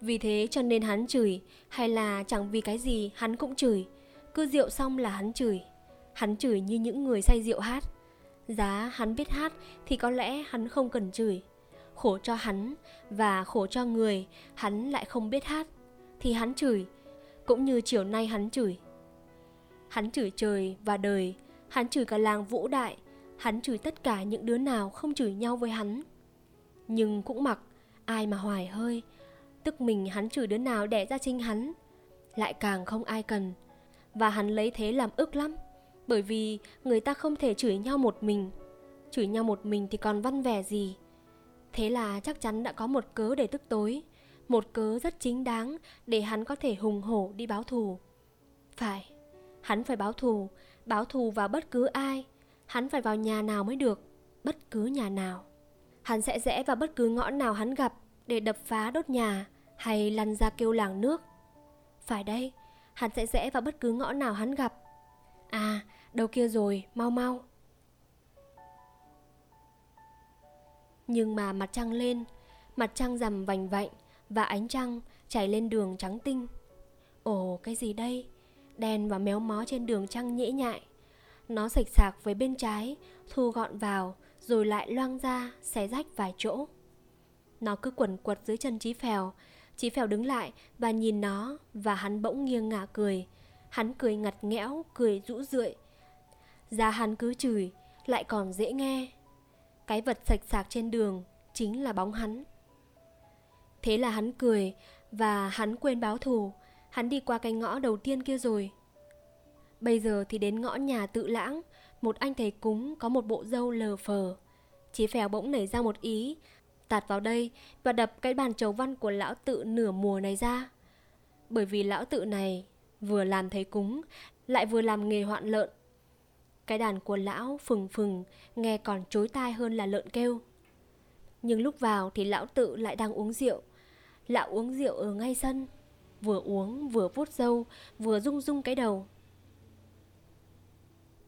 Vì thế cho nên hắn chửi, hay là chẳng vì cái gì hắn cũng chửi. Cứ rượu xong là hắn chửi. Hắn chửi như những người say rượu hát. Giá hắn biết hát thì có lẽ hắn không cần chửi. Khổ cho hắn và khổ cho người, hắn lại không biết hát. Thì hắn chửi, cũng như chiều nay hắn chửi. Hắn chửi trời và đời, hắn chửi cả làng vũ đại, hắn chửi tất cả những đứa nào không chửi nhau với hắn. Nhưng cũng mặc, ai mà hoài hơi, tức mình hắn chửi đứa nào đẻ ra chính hắn, lại càng không ai cần. Và hắn lấy thế làm ức lắm, bởi vì người ta không thể chửi nhau một mình. Chửi nhau một mình thì còn văn vẻ gì. Thế là chắc chắn đã có một cớ để tức tối, một cớ rất chính đáng để hắn có thể hùng hổ đi báo thù. Phải, hắn phải báo thù, báo thù vào bất cứ ai, hắn phải vào nhà nào mới được, bất cứ nhà nào. Hắn sẽ rẽ vào bất cứ ngõ nào hắn gặp để đập phá đốt nhà hay lăn ra kêu làng nước. Phải đây, hắn sẽ rẽ vào bất cứ ngõ nào hắn gặp. À, đâu kia rồi, mau mau. Nhưng mà mặt trăng lên, mặt trăng rằm vành vạnh, và ánh trăng chảy lên đường trắng tinh. Ồ, cái gì đây? đen và méo mó trên đường trăng nhễ nhại. Nó sạch sạc với bên trái, thu gọn vào, rồi lại loang ra, xé rách vài chỗ. Nó cứ quẩn quật dưới chân Chí Phèo. Chí Phèo đứng lại và nhìn nó và hắn bỗng nghiêng ngả cười. Hắn cười ngặt nghẽo, cười rũ rượi. Ra hắn cứ chửi, lại còn dễ nghe. Cái vật sạch sạc trên đường chính là bóng hắn. Thế là hắn cười và hắn quên báo thù. Hắn đi qua cái ngõ đầu tiên kia rồi. Bây giờ thì đến ngõ nhà tự lãng, một anh thầy cúng có một bộ dâu lờ phờ. Chí phèo bỗng nảy ra một ý, tạt vào đây và đập cái bàn chầu văn của lão tự nửa mùa này ra. Bởi vì lão tự này vừa làm thầy cúng, lại vừa làm nghề hoạn lợn. Cái đàn của lão phừng phừng, nghe còn chối tai hơn là lợn kêu. Nhưng lúc vào thì lão tự lại đang uống rượu. Lão uống rượu ở ngay sân, vừa uống vừa vuốt râu, vừa rung rung cái đầu.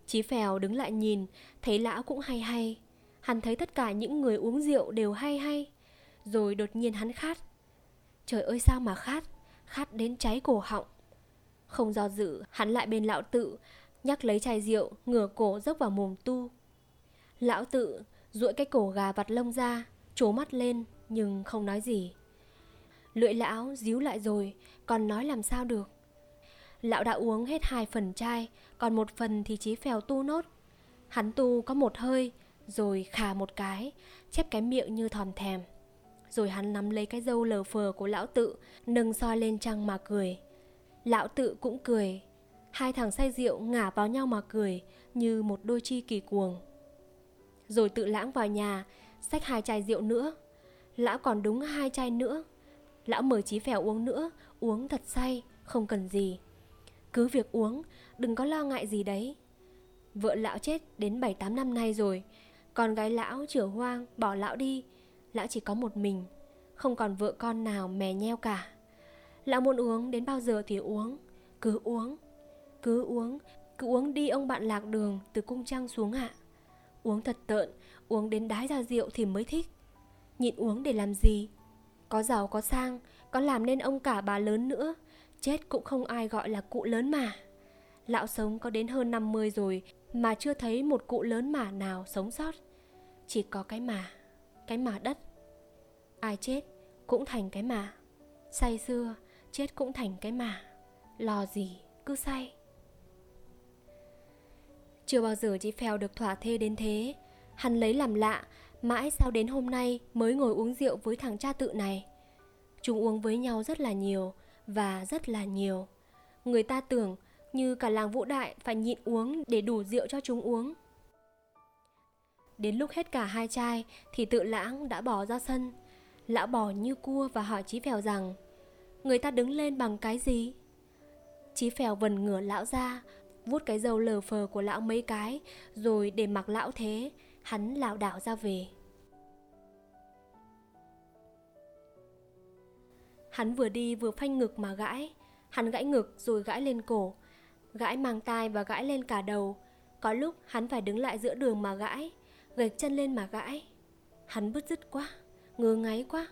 Chí phèo đứng lại nhìn, thấy lão cũng hay hay. Hắn thấy tất cả những người uống rượu đều hay hay. Rồi đột nhiên hắn khát. Trời ơi sao mà khát, khát đến cháy cổ họng. Không do dự, hắn lại bên lão tự, nhắc lấy chai rượu, ngửa cổ dốc vào mồm tu. Lão tự duỗi cái cổ gà vặt lông ra, trố mắt lên nhưng không nói gì. Lưỡi lão díu lại rồi, còn nói làm sao được. Lão đã uống hết hai phần chai, còn một phần thì chí phèo tu nốt. Hắn tu có một hơi, rồi khà một cái, chép cái miệng như thòm thèm. Rồi hắn nắm lấy cái dâu lờ phờ của lão tự, nâng soi lên trăng mà cười. Lão tự cũng cười, hai thằng say rượu ngả vào nhau mà cười như một đôi chi kỳ cuồng. Rồi tự lãng vào nhà, xách hai chai rượu nữa. Lão còn đúng hai chai nữa. Lão mời chí phèo uống nữa, uống thật say, không cần gì. Cứ việc uống, đừng có lo ngại gì đấy. Vợ lão chết đến 7-8 năm nay rồi, con gái lão chửa hoang, bỏ lão đi. Lão chỉ có một mình, không còn vợ con nào mè nheo cả. Lão muốn uống đến bao giờ thì uống, cứ uống, cứ uống, cứ uống đi ông bạn lạc đường từ cung trăng xuống ạ. Uống thật tợn, uống đến đái ra rượu thì mới thích. Nhịn uống để làm gì? Có giàu có sang, có làm nên ông cả bà lớn nữa, chết cũng không ai gọi là cụ lớn mà. Lão sống có đến hơn 50 rồi mà chưa thấy một cụ lớn mà nào sống sót. Chỉ có cái mà, cái mà đất. Ai chết cũng thành cái mà. Say xưa, chết cũng thành cái mà. Lo gì, cứ say. Chưa bao giờ chị Phèo được thỏa thê đến thế. Hắn lấy làm lạ, mãi sao đến hôm nay mới ngồi uống rượu với thằng cha tự này. Chúng uống với nhau rất là nhiều và rất là nhiều. Người ta tưởng như cả làng vũ đại phải nhịn uống để đủ rượu cho chúng uống. Đến lúc hết cả hai chai thì tự lãng đã bỏ ra sân. Lão bỏ như cua và hỏi Chí Phèo rằng Người ta đứng lên bằng cái gì? Chí Phèo vần ngửa lão ra, vuốt cái dầu lờ phờ của lão mấy cái, rồi để mặc lão thế, hắn lảo đảo ra về. Hắn vừa đi vừa phanh ngực mà gãi, hắn gãi ngực rồi gãi lên cổ, gãi mang tai và gãi lên cả đầu. Có lúc hắn phải đứng lại giữa đường mà gãi, gạch chân lên mà gãi. Hắn bứt rứt quá, ngơ ngáy quá,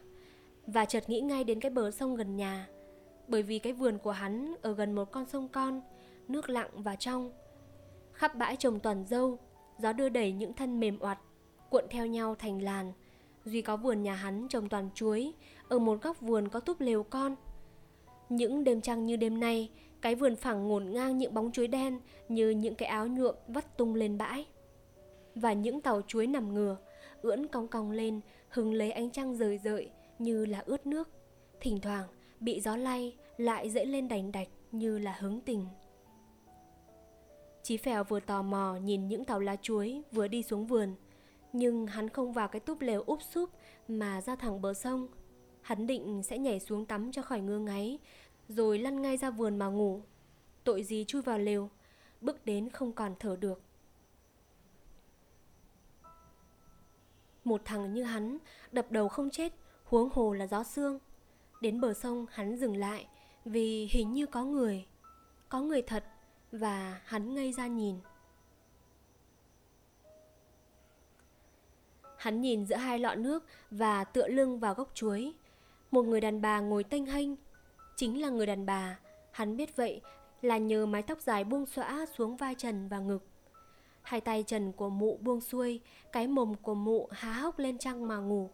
và chợt nghĩ ngay đến cái bờ sông gần nhà. Bởi vì cái vườn của hắn ở gần một con sông con, nước lặng và trong. Khắp bãi trồng toàn dâu, gió đưa đẩy những thân mềm oặt, cuộn theo nhau thành làn. Duy có vườn nhà hắn trồng toàn chuối, ở một góc vườn có túp lều con. Những đêm trăng như đêm nay, cái vườn phẳng ngổn ngang những bóng chuối đen như những cái áo nhuộm vắt tung lên bãi. Và những tàu chuối nằm ngửa, ưỡn cong cong lên, hứng lấy ánh trăng rời rợi như là ướt nước. Thỉnh thoảng bị gió lay lại dễ lên đành đạch như là hứng tình. Chí Phèo vừa tò mò nhìn những tàu lá chuối vừa đi xuống vườn. Nhưng hắn không vào cái túp lều úp súp mà ra thẳng bờ sông. Hắn định sẽ nhảy xuống tắm cho khỏi ngơ ngáy, rồi lăn ngay ra vườn mà ngủ. Tội gì chui vào lều, bước đến không còn thở được. Một thằng như hắn, đập đầu không chết, huống hồ là gió xương. Đến bờ sông hắn dừng lại, vì hình như có người. Có người thật, và hắn ngây ra nhìn. Hắn nhìn giữa hai lọ nước và tựa lưng vào gốc chuối. Một người đàn bà ngồi tênh hênh. Chính là người đàn bà, hắn biết vậy là nhờ mái tóc dài buông xõa xuống vai trần và ngực. Hai tay trần của mụ buông xuôi, cái mồm của mụ há hốc lên trăng mà ngủ.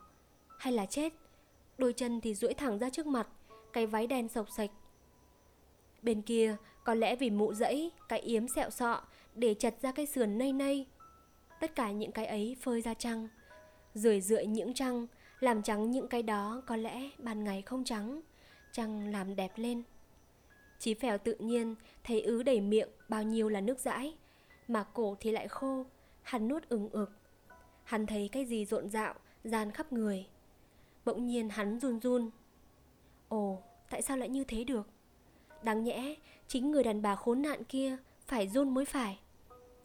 Hay là chết, đôi chân thì duỗi thẳng ra trước mặt, cái váy đen sộc sạch. Bên kia, có lẽ vì mụ dẫy, cái yếm sẹo sọ để chặt ra cái sườn nây nây. Tất cả những cái ấy phơi ra trăng, rười rượi những trăng, làm trắng những cái đó có lẽ ban ngày không trắng, trăng làm đẹp lên. Chí phèo tự nhiên thấy ứ đầy miệng bao nhiêu là nước dãi, mà cổ thì lại khô, hắn nuốt ừng ực. Hắn thấy cái gì rộn rạo, dàn khắp người. Bỗng nhiên hắn run run. Ồ, tại sao lại như thế được? Đáng nhẽ chính người đàn bà khốn nạn kia phải run mới phải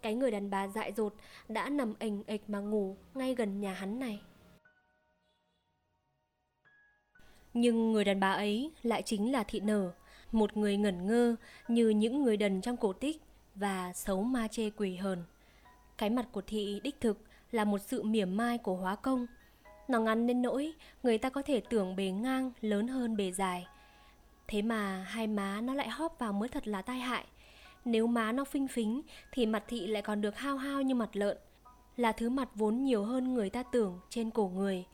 Cái người đàn bà dại dột đã nằm ềnh ệch mà ngủ ngay gần nhà hắn này. Nhưng người đàn bà ấy lại chính là thị nở, một người ngẩn ngơ như những người đần trong cổ tích và xấu ma chê quỷ hờn. Cái mặt của thị đích thực là một sự mỉa mai của hóa công. Nó ngắn đến nỗi người ta có thể tưởng bề ngang lớn hơn bề dài. Thế mà hai má nó lại hóp vào mới thật là tai hại. Nếu má nó phinh phính thì mặt thị lại còn được hao hao như mặt lợn. Là thứ mặt vốn nhiều hơn người ta tưởng trên cổ người.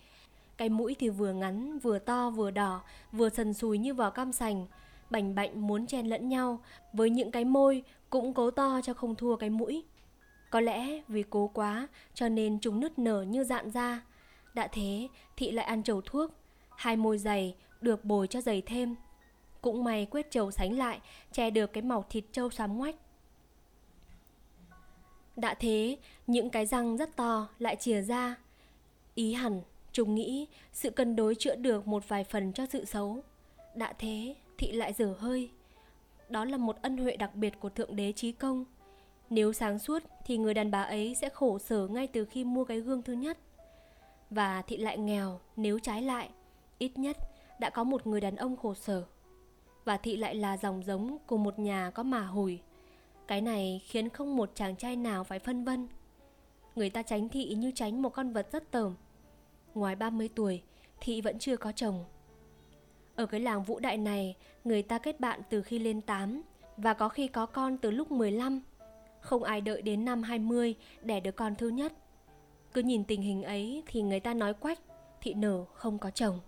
Cái mũi thì vừa ngắn, vừa to, vừa đỏ, vừa sần sùi như vỏ cam sành. Bành bạnh muốn chen lẫn nhau với những cái môi cũng cố to cho không thua cái mũi. Có lẽ vì cố quá cho nên chúng nứt nở như dạn ra. Đã thế, thị lại ăn trầu thuốc. Hai môi dày được bồi cho dày thêm. Cũng may quyết trầu sánh lại, che được cái màu thịt trâu xám ngoách. Đã thế, những cái răng rất to lại chìa ra. Ý hẳn, chúng nghĩ sự cân đối chữa được một vài phần cho sự xấu. Đã thế, thị lại dở hơi. Đó là một ân huệ đặc biệt của Thượng Đế Trí Công. Nếu sáng suốt thì người đàn bà ấy sẽ khổ sở ngay từ khi mua cái gương thứ nhất. Và thị lại nghèo nếu trái lại, ít nhất đã có một người đàn ông khổ sở. Và thị lại là dòng giống của một nhà có mà hủi. Cái này khiến không một chàng trai nào phải phân vân. Người ta tránh thị như tránh một con vật rất tởm. Ngoài 30 tuổi, thị vẫn chưa có chồng. Ở cái làng vũ đại này, người ta kết bạn từ khi lên 8 và có khi có con từ lúc 15 không ai đợi đến năm 20 đẻ đứa con thứ nhất. Cứ nhìn tình hình ấy thì người ta nói quách, thị nở không có chồng.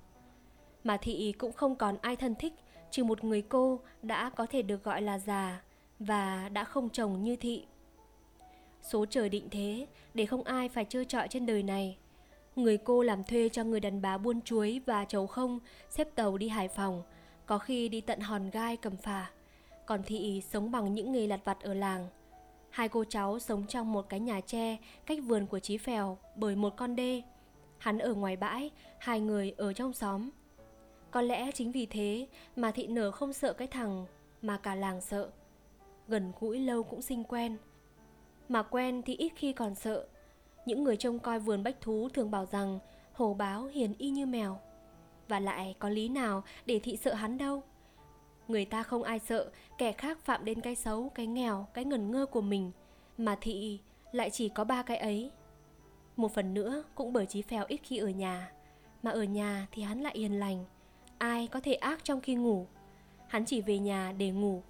Mà thị cũng không còn ai thân thích trừ một người cô đã có thể được gọi là già và đã không chồng như thị. Số trời định thế để không ai phải chơi trọi trên đời này. Người cô làm thuê cho người đàn bà buôn chuối và chầu không xếp tàu đi Hải Phòng, có khi đi tận hòn gai cầm phà. Còn thị sống bằng những nghề lặt vặt ở làng – Hai cô cháu sống trong một cái nhà tre cách vườn của Chí Phèo bởi một con đê. Hắn ở ngoài bãi, hai người ở trong xóm. Có lẽ chính vì thế mà thị nở không sợ cái thằng mà cả làng sợ. Gần gũi lâu cũng sinh quen. Mà quen thì ít khi còn sợ. Những người trông coi vườn bách thú thường bảo rằng hổ báo hiền y như mèo. Và lại có lý nào để thị sợ hắn đâu. Người ta không ai sợ kẻ khác phạm đến cái xấu, cái nghèo, cái ngẩn ngơ của mình. Mà thị lại chỉ có ba cái ấy. Một phần nữa cũng bởi Chí Phèo ít khi ở nhà. Mà ở nhà thì hắn lại hiền lành. Ai có thể ác trong khi ngủ? Hắn chỉ về nhà để ngủ.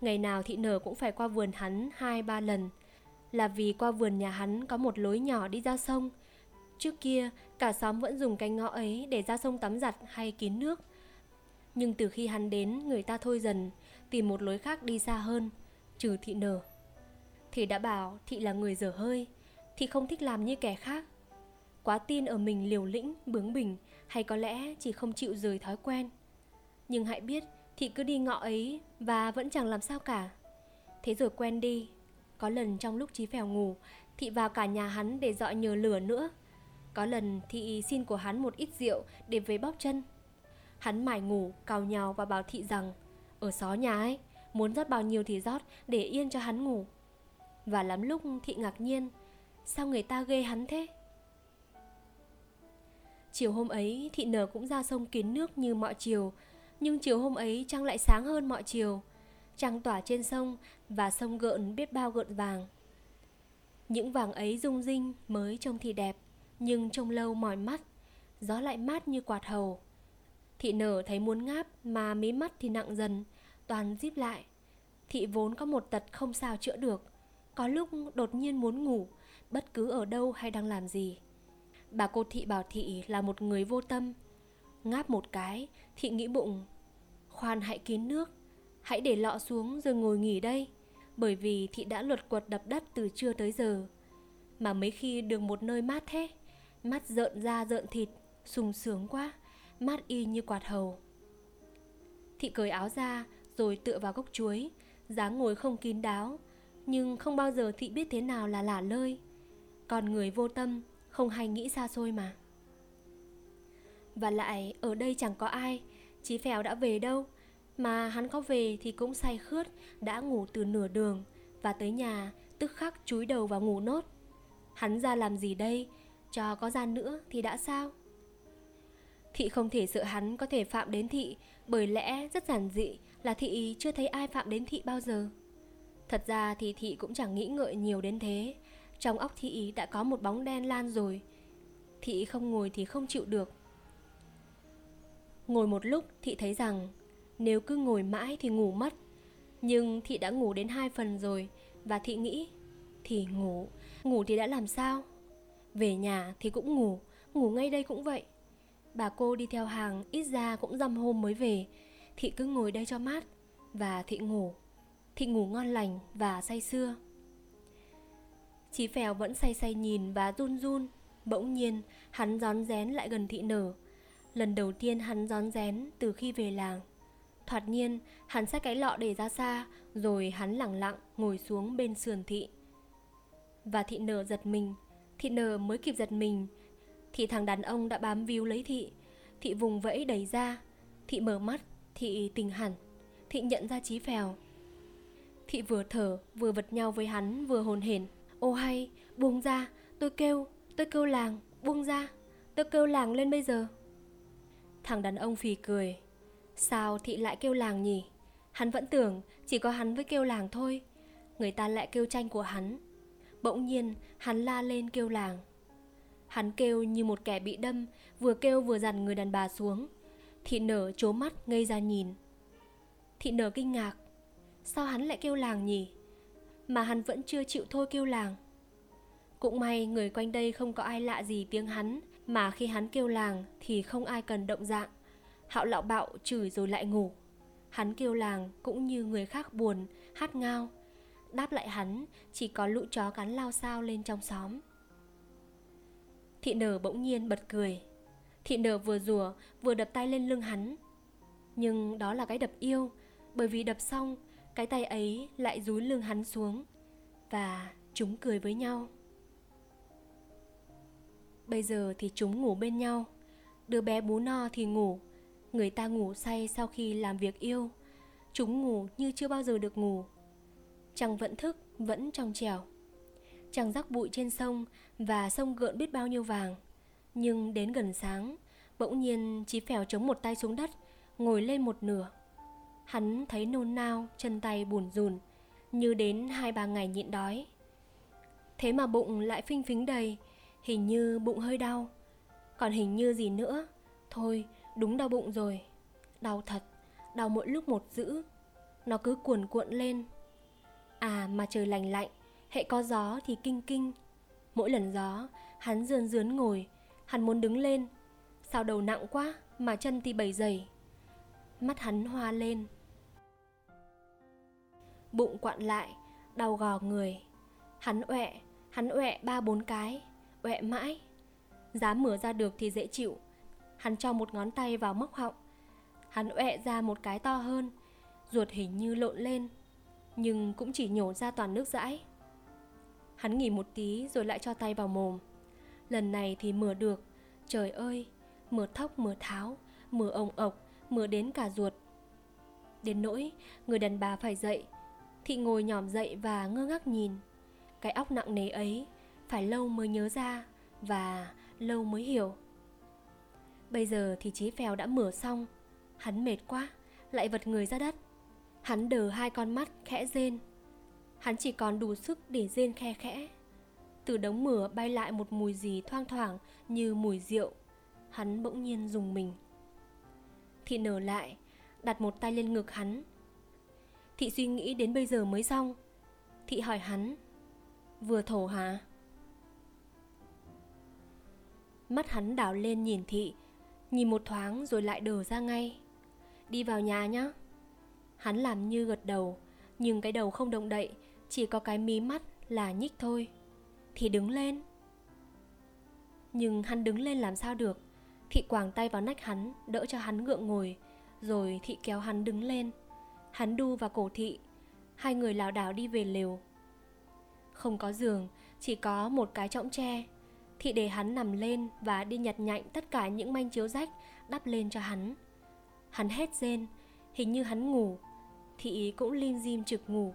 Ngày nào thị nở cũng phải qua vườn hắn hai ba lần Là vì qua vườn nhà hắn có một lối nhỏ đi ra sông Trước kia, cả xóm vẫn dùng cái ngõ ấy để ra sông tắm giặt hay kín nước. Nhưng từ khi hắn đến, người ta thôi dần, tìm một lối khác đi xa hơn, trừ thị nở. Thì đã bảo thị là người dở hơi, thị không thích làm như kẻ khác. Quá tin ở mình liều lĩnh, bướng bỉnh, hay có lẽ chỉ không chịu rời thói quen. Nhưng hãy biết, thị cứ đi ngõ ấy và vẫn chẳng làm sao cả. Thế rồi quen đi. Có lần trong lúc trí phèo ngủ, thị vào cả nhà hắn để dọi nhờ lửa nữa – có lần Thị xin của hắn một ít rượu để về bóp chân. Hắn mải ngủ, cào nhào và bảo Thị rằng ở xó nhà ấy, muốn rót bao nhiêu thì rót để yên cho hắn ngủ. Và lắm lúc Thị ngạc nhiên, sao người ta ghê hắn thế? Chiều hôm ấy, Thị nở cũng ra sông kiến nước như mọi chiều, nhưng chiều hôm ấy trăng lại sáng hơn mọi chiều. Trăng tỏa trên sông và sông gợn biết bao gợn vàng. Những vàng ấy rung rinh mới trông thì đẹp nhưng trông lâu mỏi mắt, gió lại mát như quạt hầu. Thị nở thấy muốn ngáp mà mí mắt thì nặng dần, toàn díp lại. Thị vốn có một tật không sao chữa được, có lúc đột nhiên muốn ngủ, bất cứ ở đâu hay đang làm gì. Bà cô thị bảo thị là một người vô tâm. Ngáp một cái, thị nghĩ bụng, khoan hãy kín nước, hãy để lọ xuống rồi ngồi nghỉ đây, bởi vì thị đã luật quật đập đất từ trưa tới giờ. Mà mấy khi được một nơi mát thế, mắt rợn da rợn thịt, sung sướng quá, mát y như quạt hầu. Thị cởi áo ra rồi tựa vào gốc chuối, dáng ngồi không kín đáo, nhưng không bao giờ thị biết thế nào là lả lơi. Còn người vô tâm, không hay nghĩ xa xôi mà. Và lại ở đây chẳng có ai, Chí Phèo đã về đâu, Mà hắn có về thì cũng say khướt, đã ngủ từ nửa đường và tới nhà tức khắc chúi đầu vào ngủ nốt. Hắn ra làm gì đây? Cho có ra nữa thì đã sao? Thị không thể sợ hắn có thể phạm đến thị bởi lẽ rất giản dị là thị chưa thấy ai phạm đến thị bao giờ. Thật ra thì thị cũng chẳng nghĩ ngợi nhiều đến thế. Trong óc thị đã có một bóng đen lan rồi. Thị không ngồi thì không chịu được. Ngồi một lúc thị thấy rằng nếu cứ ngồi mãi thì ngủ mất. Nhưng thị đã ngủ đến hai phần rồi và thị nghĩ thì ngủ, ngủ thì đã làm sao? Về nhà thì cũng ngủ, ngủ ngay đây cũng vậy. Bà cô đi theo hàng ít ra cũng dăm hôm mới về Thị cứ ngồi đây cho mát Và thị ngủ Thị ngủ ngon lành và say sưa Chí phèo vẫn say say nhìn và run run Bỗng nhiên hắn gión rén lại gần thị nở Lần đầu tiên hắn rón rén từ khi về làng. Thoạt nhiên, hắn xách cái lọ để ra xa, Rồi hắn lặng lặng ngồi xuống bên sườn thị. Và thị nở giật mình, Thị nở mới kịp giật mình. Thì thằng đàn ông đã bám víu lấy thị thị vùng vẫy đẩy ra, thị mở mắt, thị tỉnh hẳn, thị nhận ra chí phèo. Thị vừa thở, vừa vật nhau với hắn, vừa hồn hển. Ô hay, buông ra, tôi kêu tôi kêu làng, buông ra, tôi kêu làng lên bây giờ thằng đàn ông phì cười sao thị lại kêu làng nhỉ hắn vẫn tưởng chỉ có hắn với kêu làng thôi người ta lại kêu tranh của hắn bỗng nhiên hắn la lên kêu làng Hắn kêu như một kẻ bị đâm, vừa kêu vừa dằn người đàn bà xuống. Thị nở chố mắt ngây ra nhìn. Thị nở kinh ngạc. Sao hắn lại kêu làng nhỉ? Mà hắn vẫn chưa chịu thôi kêu làng. Cũng may người quanh đây không có ai lạ gì tiếng hắn, mà khi hắn kêu làng thì không ai cần động dạng. Hạo lạo bạo chửi rồi lại ngủ. Hắn kêu làng cũng như người khác buồn, hát ngao. Đáp lại hắn chỉ có lũ chó cắn lao sao lên trong xóm. Thị nở bỗng nhiên bật cười Thị nở vừa rùa vừa đập tay lên lưng hắn Nhưng đó là cái đập yêu Bởi vì đập xong Cái tay ấy lại rúi lưng hắn xuống Và chúng cười với nhau Bây giờ thì chúng ngủ bên nhau Đứa bé bú no thì ngủ Người ta ngủ say sau khi làm việc yêu Chúng ngủ như chưa bao giờ được ngủ Chẳng vẫn thức, vẫn trong trèo Chẳng rắc bụi trên sông và sông gợn biết bao nhiêu vàng. Nhưng đến gần sáng, bỗng nhiên Chí Phèo chống một tay xuống đất, ngồi lên một nửa. Hắn thấy nôn nao, chân tay buồn rùn, như đến hai ba ngày nhịn đói. Thế mà bụng lại phinh phính đầy, hình như bụng hơi đau. Còn hình như gì nữa, thôi đúng đau bụng rồi. Đau thật, đau mỗi lúc một dữ. Nó cứ cuồn cuộn lên. À mà trời lành lạnh, hệ có gió thì kinh kinh Mỗi lần gió, hắn dườn dướn ngồi, hắn muốn đứng lên. Sao đầu nặng quá mà chân thì bầy dày. Mắt hắn hoa lên. Bụng quặn lại, đau gò người. Hắn ọe, hắn ọe ba bốn cái, ọe mãi. Dám mở ra được thì dễ chịu. Hắn cho một ngón tay vào móc họng. Hắn ọe ra một cái to hơn, ruột hình như lộn lên, nhưng cũng chỉ nhổ ra toàn nước dãi. Hắn nghỉ một tí rồi lại cho tay vào mồm Lần này thì mửa được Trời ơi Mửa thóc mửa tháo Mửa ồng ộc Mửa đến cả ruột Đến nỗi Người đàn bà phải dậy Thị ngồi nhòm dậy và ngơ ngác nhìn Cái óc nặng nề ấy phải lâu mới nhớ ra Và lâu mới hiểu. Bây giờ thì chí phèo đã mở xong. Hắn mệt quá, Lại vật người ra đất. Hắn đờ hai con mắt khẽ rên. Hắn chỉ còn đủ sức để rên khe khẽ. Từ đống mửa bay lại một mùi gì thoang thoảng như mùi rượu. Hắn bỗng nhiên dùng mình. Thị nở lại, Đặt một tay lên ngực hắn. Thị suy nghĩ đến bây giờ mới xong. Thị hỏi hắn, Vừa thổ hả? Mắt hắn đảo lên nhìn thị, Nhìn một thoáng rồi lại đờ ra ngay. Đi vào nhà nhá. Hắn làm như gật đầu, Nhưng cái đầu không động đậy, chỉ có cái mí mắt là nhích thôi. Thì đứng lên. Nhưng hắn đứng lên làm sao được? Thị quàng tay vào nách hắn, đỡ cho hắn ngượng ngồi, rồi thị kéo hắn đứng lên. Hắn đu vào cổ thị, hai người lảo đảo đi về lều. Không có giường, chỉ có một cái trọng tre thị để hắn nằm lên và đi nhặt nhạnh tất cả những manh chiếu rách, đắp lên cho hắn. Hắn hét rên, Hình như hắn ngủ. Thị cũng lim dim trực ngủ.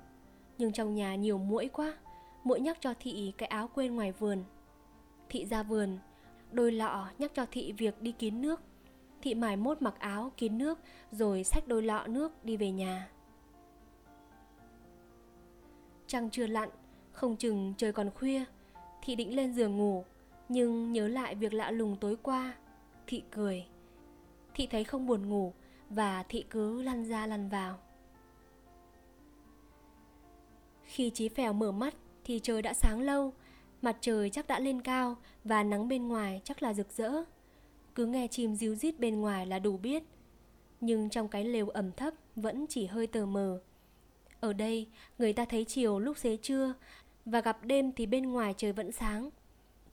Nhưng trong nhà nhiều muỗi quá, Muỗi nhắc cho Thị cái áo quên ngoài vườn. Thị ra vườn, Đôi lọ nhắc cho Thị việc đi kín nước. Thị mải mốt mặc áo kín nước, Rồi xách đôi lọ nước đi về nhà. Trăng chưa lặn, Không chừng trời còn khuya, Thị định lên giường ngủ. Nhưng nhớ lại việc lạ lùng tối qua, Thị cười. Thị thấy không buồn ngủ Và thị cứ lăn ra lăn vào. Khi Chí Phèo mở mắt Thì trời đã sáng lâu, Mặt trời chắc đã lên cao Và nắng bên ngoài chắc là rực rỡ. Cứ nghe chim ríu rít bên ngoài là đủ biết. Nhưng trong cái lều ẩm thấp Vẫn chỉ hơi tờ mờ. Ở đây, người ta thấy chiều lúc xế trưa Và gặp đêm thì bên ngoài trời vẫn sáng.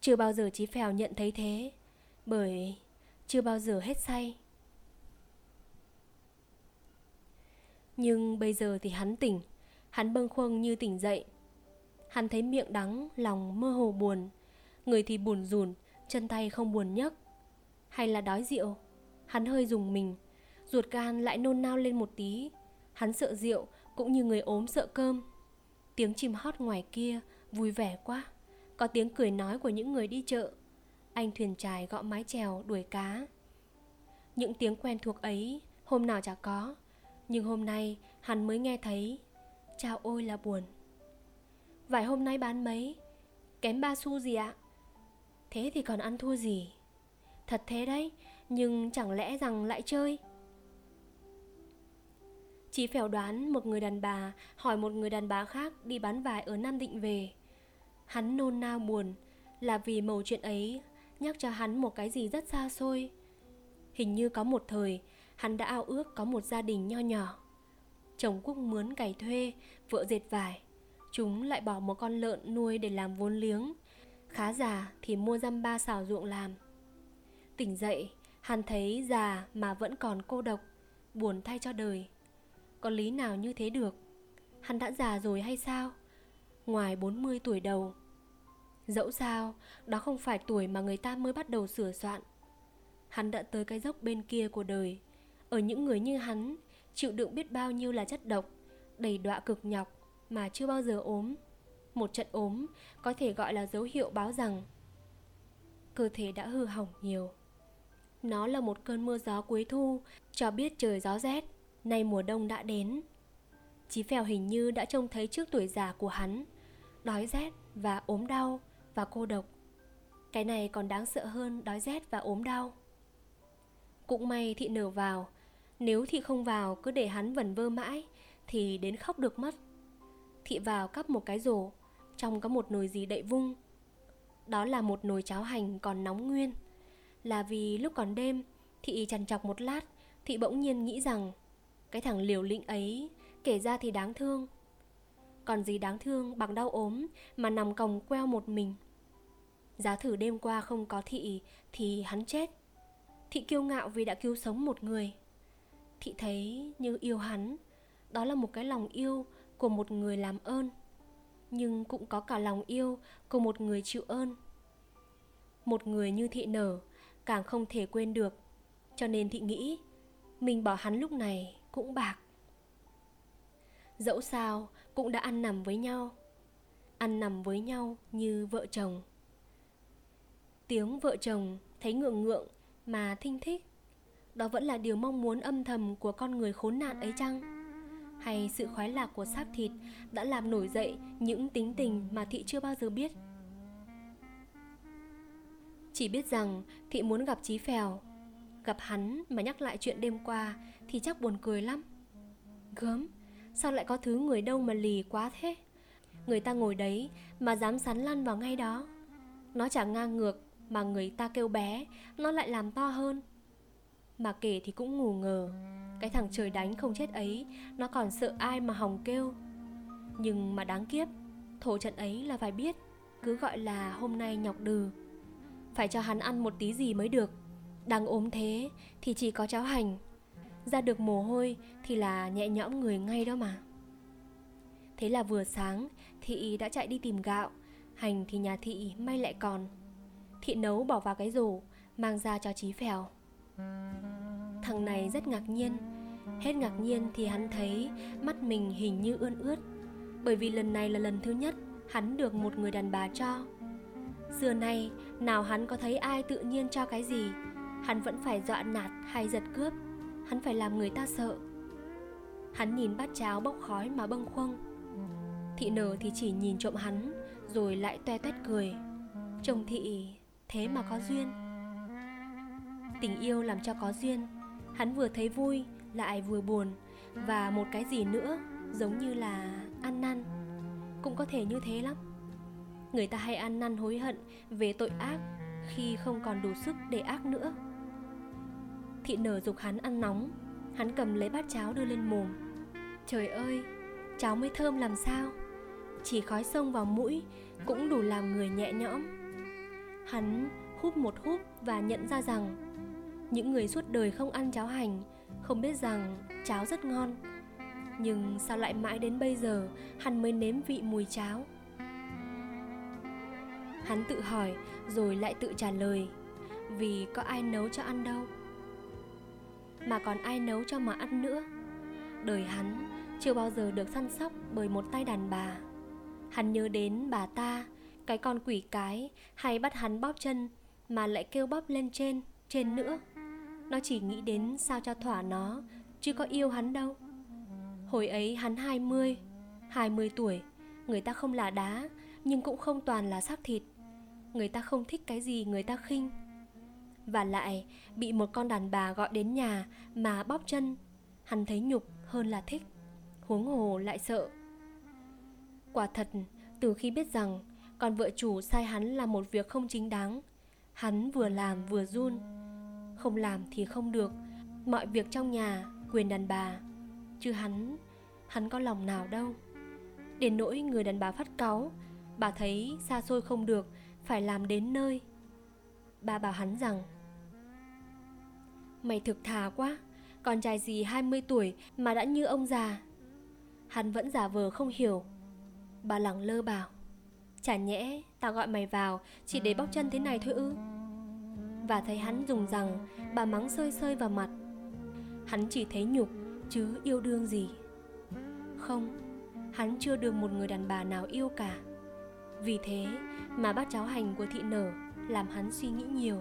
Chưa bao giờ Chí Phèo nhận thấy thế Bởi chưa bao giờ hết say. Nhưng bây giờ thì hắn tỉnh Hắn bâng khuâng như tỉnh dậy. Hắn thấy miệng đắng, lòng mơ hồ buồn. Người thì buồn rùn, chân tay không buồn nhấc. Hay là đói rượu Hắn hơi dùng mình. Ruột gan lại nôn nao lên một tí. Hắn sợ rượu cũng như người ốm sợ cơm. Tiếng chim hót ngoài kia vui vẻ quá. Có tiếng cười nói của những người đi chợ. Anh thuyền trài gõ mái chèo đuổi cá. Những tiếng quen thuộc ấy, hôm nào chả có. Nhưng hôm nay, hắn mới nghe thấy, Chao ôi là buồn. Vải hôm nay bán mấy? Kém ba xu gì ạ? Thế thì còn ăn thua gì? Thật thế đấy, Nhưng chẳng lẽ rằng lại chơi? Chí phèo đoán một người đàn bà hỏi một người đàn bà khác đi bán vải ở Nam Định về. Hắn nôn nao buồn là vì mầu chuyện ấy nhắc cho hắn một cái gì rất xa xôi. Hình như có một thời hắn đã ao ước có một gia đình nho nhỏ. Chồng quốc mướn cày thuê, vợ dệt vải. Chúng lại bỏ một con lợn nuôi để làm vốn liếng. Khá già thì mua dăm ba xào ruộng làm. Tỉnh dậy, hắn thấy già mà vẫn còn cô độc, buồn thay cho đời. Có lý nào như thế được Hắn đã già rồi hay sao Ngoài 40 tuổi đầu Dẫu sao, Đó không phải tuổi mà người ta mới bắt đầu sửa soạn. Hắn đã tới cái dốc bên kia của đời. Ở những người như hắn, Chịu đựng biết bao nhiêu là chất độc, Đầy đọa cực nhọc Mà chưa bao giờ ốm. Một trận ốm Có thể gọi là dấu hiệu báo rằng Cơ thể đã hư hỏng nhiều. Nó là một cơn mưa gió cuối thu, Cho biết trời gió rét, Nay mùa đông đã đến. Chí phèo hình như đã trông thấy trước tuổi già của hắn, Đói rét và ốm đau và cô độc. Cái này còn đáng sợ hơn đói rét và ốm đau. Cũng may thị nở vào. Nếu thị không vào, cứ để hắn vẩn vơ mãi, Thì đến khóc được mất. Thị vào cắp một cái rổ, Trong có một nồi gì đậy vung. Đó là một nồi cháo hành còn nóng nguyên. Là vì lúc còn đêm, Thị chằn chọc một lát, Thị bỗng nhiên nghĩ rằng, cái thằng liều lĩnh ấy, Kể ra thì đáng thương. Còn gì đáng thương bằng đau ốm Mà nằm còng queo một mình. Giá thử đêm qua không có thị, Thì hắn chết. Thị kiêu ngạo vì đã cứu sống một người. Thị thấy như yêu hắn, Đó là một cái lòng yêu Của một người làm ơn, Nhưng cũng có cả lòng yêu Của một người chịu ơn. Một người như thị nở, Càng không thể quên được, Cho nên thị nghĩ, Mình bỏ hắn lúc này cũng bạc. Dẫu sao cũng đã ăn nằm với nhau. Ăn nằm với nhau như vợ chồng. Tiếng vợ chồng thấy ngượng ngượng mà thinh thích. Đó vẫn là điều mong muốn âm thầm của con người khốn nạn ấy chăng? Hay sự khoái lạc của xác thịt đã làm nổi dậy những tính tình mà thị chưa bao giờ biết? Chỉ biết rằng thị muốn gặp chí phèo. Gặp hắn mà nhắc lại chuyện đêm qua thì chắc buồn cười lắm. Gớm. Sao lại có thứ người đâu mà lì quá thế? Người ta ngồi đấy Mà dám sắn lăn vào ngay đó. Nó chẳng ngang ngược Mà người ta kêu bé, Nó lại làm to hơn. Mà kể thì cũng ngủ ngờ. Cái thằng trời đánh không chết ấy, Nó còn sợ ai mà hòng kêu. Nhưng mà đáng kiếp, Thổ trận ấy là phải biết, Cứ gọi là hôm nay nhọc đừ. Phải cho hắn ăn một tí gì mới được. Đang ốm thế Thì chỉ có cháo hành ra được mồ hôi thì là nhẹ nhõm người ngay đó mà. Thế là vừa sáng, Thị đã chạy đi tìm gạo, Hành thì nhà thị may lại còn. Thị nấu bỏ vào cái rổ, Mang ra cho trí phèo. Thằng này rất ngạc nhiên, Hết ngạc nhiên thì hắn thấy mắt mình hình như ươn ướt, Bởi vì lần này là lần thứ nhất hắn được một người đàn bà cho. Xưa nay, nào hắn có thấy ai tự nhiên cho cái gì, Hắn vẫn phải dọa nạt hay giật cướp. Hắn phải làm người ta sợ. Hắn nhìn bát cháo bốc khói mà bâng khuâng. Thị nở thì chỉ nhìn trộm hắn, Rồi lại toe toét cười. Chồng thị, thế mà có duyên. Tình yêu làm cho có duyên. Hắn vừa thấy vui, lại vừa buồn. Và một cái gì nữa, giống như là ăn năn. Cũng có thể như thế lắm. Người ta hay ăn năn hối hận về tội ác Khi không còn đủ sức để ác nữa. Thị nở dục hắn ăn nóng. Hắn cầm lấy bát cháo đưa lên mồm. Trời ơi, cháo mới thơm làm sao? Chỉ khói sông vào mũi cũng đủ làm người nhẹ nhõm. Hắn hút một hút và nhận ra rằng Những người suốt đời không ăn cháo hành Không biết rằng cháo rất ngon. Nhưng sao lại mãi đến bây giờ Hắn mới nếm vị mùi cháo? Hắn tự hỏi rồi lại tự trả lời Vì có ai nấu cho ăn đâu? Mà còn ai nấu cho mà ăn nữa. Đời hắn chưa bao giờ được săn sóc bởi một tay đàn bà. Hắn nhớ đến bà ta Cái con quỷ cái hay bắt hắn bóp chân Mà lại kêu bóp lên trên, trên nữa. Nó chỉ nghĩ đến sao cho thỏa nó Chứ có yêu hắn đâu. Hồi ấy hắn 20 20 tuổi. Người ta không là đá Nhưng cũng không toàn là xác thịt. Người ta không thích cái gì người ta khinh. Và lại, bị một con đàn bà gọi đến nhà Mà bóp chân. Hắn thấy nhục hơn là thích. Huống hồ lại sợ. Quả thật, từ khi biết rằng Con vợ chủ sai hắn làm một việc không chính đáng, Hắn vừa làm vừa run. Không làm thì không được. Mọi việc trong nhà, quyền đàn bà. Chứ hắn Hắn có lòng nào đâu. Đến nỗi người đàn bà phát cáu, Bà thấy xa xôi không được, Phải làm đến nơi. Bà bảo hắn rằng, Mày thực thà quá, Con trai gì 20 tuổi Mà đã như ông già? Hắn vẫn giả vờ không hiểu. Bà lẳng lơ bảo, Chả nhẽ tao gọi mày vào Chỉ để bóc chân thế này thôi ư? Và thấy hắn dùng rằng, Bà mắng sơi sơi vào mặt. Hắn chỉ thấy nhục, Chứ yêu đương gì? Không, Hắn chưa được một người đàn bà nào yêu cả. Vì thế mà bác cháu hành của thị nở. Làm hắn suy nghĩ nhiều.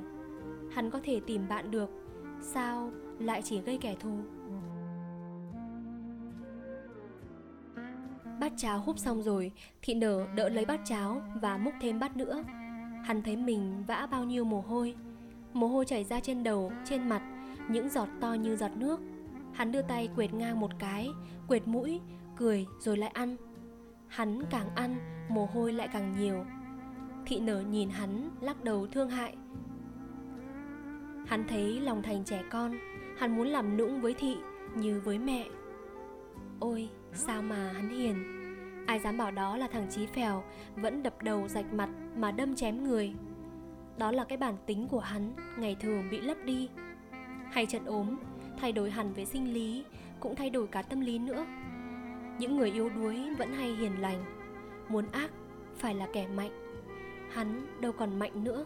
Hắn có thể tìm bạn được. Sao lại chỉ gây kẻ thù? Bát cháo húp xong rồi Thị nở đỡ lấy bát cháo Và múc thêm bát nữa. Hắn thấy mình vã bao nhiêu mồ hôi. Mồ hôi chảy ra trên đầu, trên mặt Những giọt to như giọt nước. Hắn đưa tay quệt ngang một cái Quệt mũi, cười rồi lại ăn. Hắn càng ăn Mồ hôi lại càng nhiều. Thị nở nhìn hắn, lắc đầu thương hại. Hắn thấy lòng thành trẻ con, Hắn muốn làm nũng với thị Như với mẹ. Ôi, sao mà hắn hiền. Ai dám bảo đó là thằng Chí Phèo, Vẫn đập đầu rạch mặt mà đâm chém người. Đó là cái bản tính của hắn, Ngày thường bị lấp đi. Hay trận ốm, Thay đổi hẳn về sinh lý, Cũng thay đổi cả tâm lý nữa. Những người yếu đuối vẫn hay hiền lành. Muốn ác, phải là kẻ mạnh. Hắn đâu còn mạnh nữa.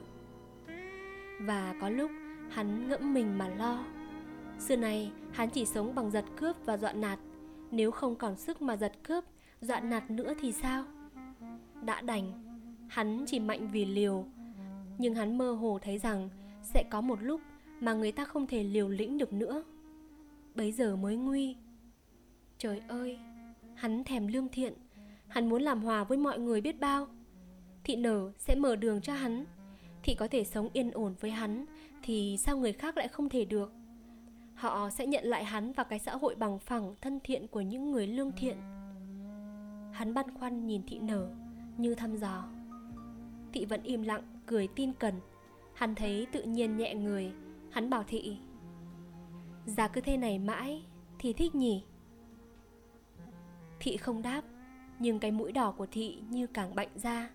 Và có lúc hắn ngẫm mình mà lo. Xưa này hắn chỉ sống bằng giật cướp và dọa nạt. Nếu không còn sức mà giật cướp, Dọa nạt nữa thì sao? Đã đành, Hắn chỉ mạnh vì liều. Nhưng hắn mơ hồ thấy rằng Sẽ có một lúc mà người ta không thể liều lĩnh được nữa. Bấy giờ mới nguy. Trời ơi, Hắn thèm lương thiện. Hắn muốn làm hòa với mọi người biết bao. Thị nở sẽ mở đường cho hắn. Thị có thể sống yên ổn với hắn, Thì sao người khác lại không thể được? Họ sẽ nhận lại hắn vào cái xã hội bằng phẳng, thân thiện của những người lương thiện. Hắn băn khoăn nhìn thị nở, như thăm dò. Thị vẫn im lặng, cười tin cần. Hắn thấy tự nhiên nhẹ người. Hắn bảo thị, già cứ thế này mãi thì thích nhỉ? Thị không đáp, nhưng cái mũi đỏ của thị như càng bệnh ra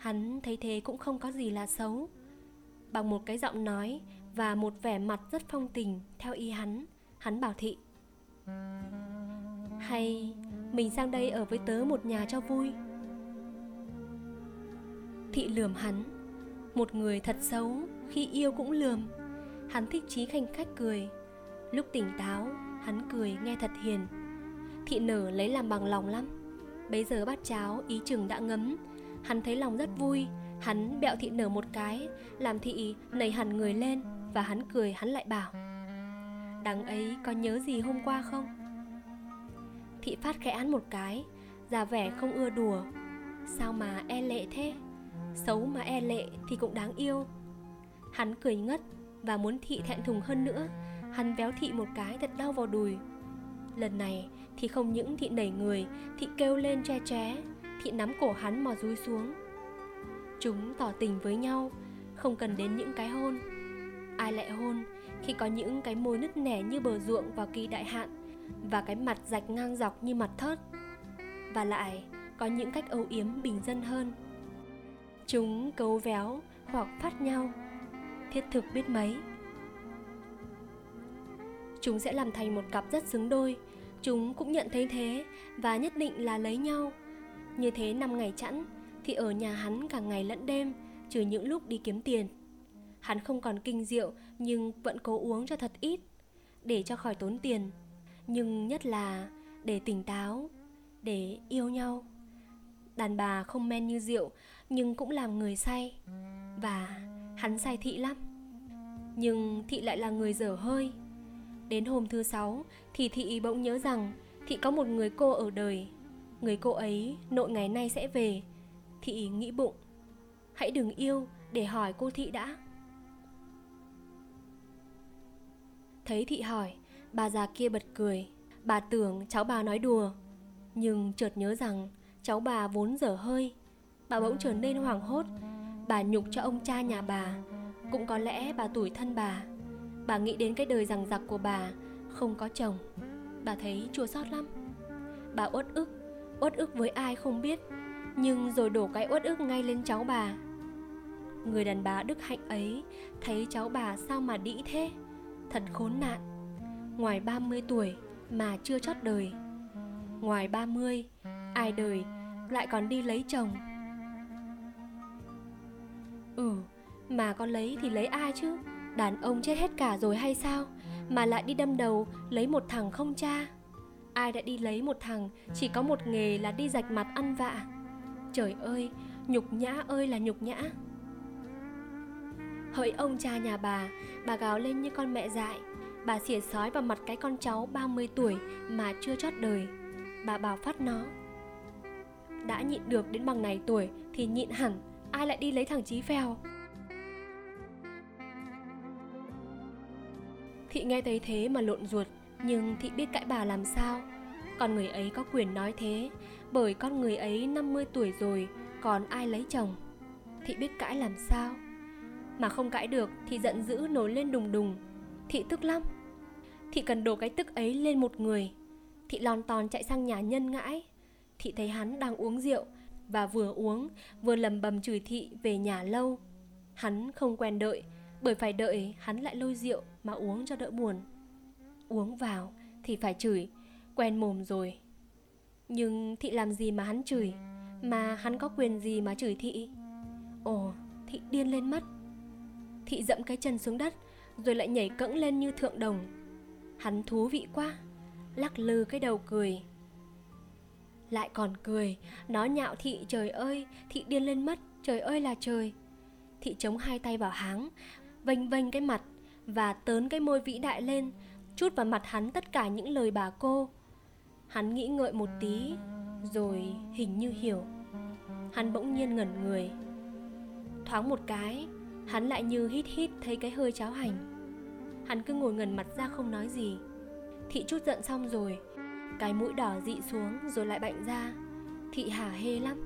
hắn thấy thế cũng không có gì là xấu. Bằng một cái giọng nói và một vẻ mặt rất phong tình, theo ý hắn hắn bảo thị. Hay, mình sang đây ở với tớ một nhà cho vui. Thị lườm hắn. Một người thật xấu, khi yêu cũng lườm. Hắn thích trí khanh khách cười. Lúc tỉnh táo, Hắn cười nghe thật hiền. Thị nở lấy làm bằng lòng lắm. Bấy giờ bát cháo ý chừng đã ngấm Hắn thấy lòng rất vui Hắn bẹo thị nở một cái, Làm thị nảy hẳn người lên Và hắn cười, hắn lại bảo, Đằng ấy có nhớ gì hôm qua không? Thị phát khẽ án một cái, Già vẻ không ưa đùa, Sao mà e lệ thế? Xấu mà e lệ thì cũng đáng yêu Hắn cười ngất Và muốn thị thẹn thùng hơn nữa, Hắn véo thị một cái thật đau vào đùi Lần này, thì không những thị nảy người, Thị kêu lên che ché Thị nắm cổ hắn mò rúi xuống. Chúng tỏ tình với nhau, Không cần đến những cái hôn. Ai lại hôn khi có những cái môi nứt nẻ như bờ ruộng vào kỳ đại hạn Và cái mặt rạch ngang dọc như mặt thớt? Và lại, có những cách âu yếm bình dân hơn. Chúng cấu véo hoặc phát nhau, Thiết thực biết mấy. Chúng sẽ làm thành một cặp rất xứng đôi. Chúng cũng nhận thấy thế Và nhất định là lấy nhau. Như thế năm ngày chẵn, Thì ở nhà hắn cả ngày lẫn đêm, Trừ những lúc đi kiếm tiền. Hắn không còn kinh rượu Nhưng vẫn cố uống cho thật ít, Để cho khỏi tốn tiền. Nhưng nhất là để tỉnh táo, Để yêu nhau. Đàn bà không men như rượu, Nhưng cũng làm người say, Và hắn say thị lắm. Nhưng thị lại là người dở hơi. Đến hôm thứ sáu, Thì thị bỗng nhớ rằng Thị có một người cô ở đời. Người cô ấy nội ngày nay sẽ về. Thị nghĩ bụng. Hãy đừng yêu để hỏi cô thị đã. Thấy thị hỏi, Bà già kia bật cười. Bà tưởng cháu bà nói đùa. Nhưng chợt nhớ rằng cháu bà vốn dở hơi. Bà bỗng trở nên hoảng hốt. Bà nhục cho ông cha nhà bà. Cũng có lẽ bà tủi thân bà. Bà nghĩ đến cái đời rằng giặc của bà, Không có chồng. Bà thấy chua xót lắm. Bà uất ức. Uất ức với ai không biết, Nhưng rồi đổ cái uất ức ngay lên cháu bà. Người đàn bà đức hạnh ấy Thấy cháu bà sao mà đĩ thế, Thật khốn nạn. Ngoài 30 tuổi mà chưa chót đời, Ngoài 30 Ai đời lại còn đi lấy chồng? Ừ Mà con lấy thì lấy ai chứ? Đàn ông chết hết cả rồi hay sao? Mà lại đi đâm đầu lấy một thằng không cha. Ai đã đi lấy một thằng, Chỉ có một nghề là đi rạch mặt ăn vạ. Trời ơi, Nhục nhã ơi là nhục nhã. Hỡi ông cha nhà bà Bà gào lên như con mẹ dại. Bà xỉa sói vào mặt cái con cháu 30 tuổi Mà chưa chót đời. Bà bảo phát nó, Đã nhịn được đến bằng này tuổi Thì nhịn hẳn, Ai lại đi lấy thằng Chí Phèo? Thị nghe thấy thế mà lộn ruột. Nhưng thị biết cãi bà làm sao? Con người ấy có quyền nói thế, Bởi con người ấy 50 tuổi rồi, Còn ai lấy chồng? Thị biết cãi làm sao? Mà không cãi được thì giận dữ nổi lên đùng đùng. Thị tức lắm. Thị cần đổ cái tức ấy lên một người. Thị lon ton chạy sang nhà nhân ngãi. Thị thấy hắn đang uống rượu Và vừa uống, vừa lầm bầm chửi thị về nhà lâu. Hắn không quen đợi, Bởi phải đợi hắn lại lôi rượu mà uống cho đỡ buồn. Uống vào thì phải chửi. Quen mồm rồi. Nhưng thị làm gì mà hắn chửi? Mà hắn có quyền gì mà chửi thị? Ồ, thị điên lên mất Thị dẫm cái chân xuống đất, Rồi lại nhảy cẫng lên như thượng đồng. Hắn thú vị quá, Lắc lư cái đầu cười. Lại còn cười, Nó nhạo thị, trời ơi, Thị điên lên mất trời ơi là trời. Thị chống hai tay vào háng, Vênh vênh cái mặt Và tớn cái môi vĩ đại lên Chút vào mặt hắn tất cả những lời bà cô. Hắn nghĩ ngợi một tí, Rồi hình như hiểu. Hắn bỗng nhiên ngẩn người. Thoáng một cái, Hắn lại như hít hít thấy cái hơi cháo hành. Hắn cứ ngồi ngần mặt ra không nói gì. Thị chút giận xong rồi, Cái mũi đỏ dị xuống rồi lại bệnh ra. Thị hả hê lắm.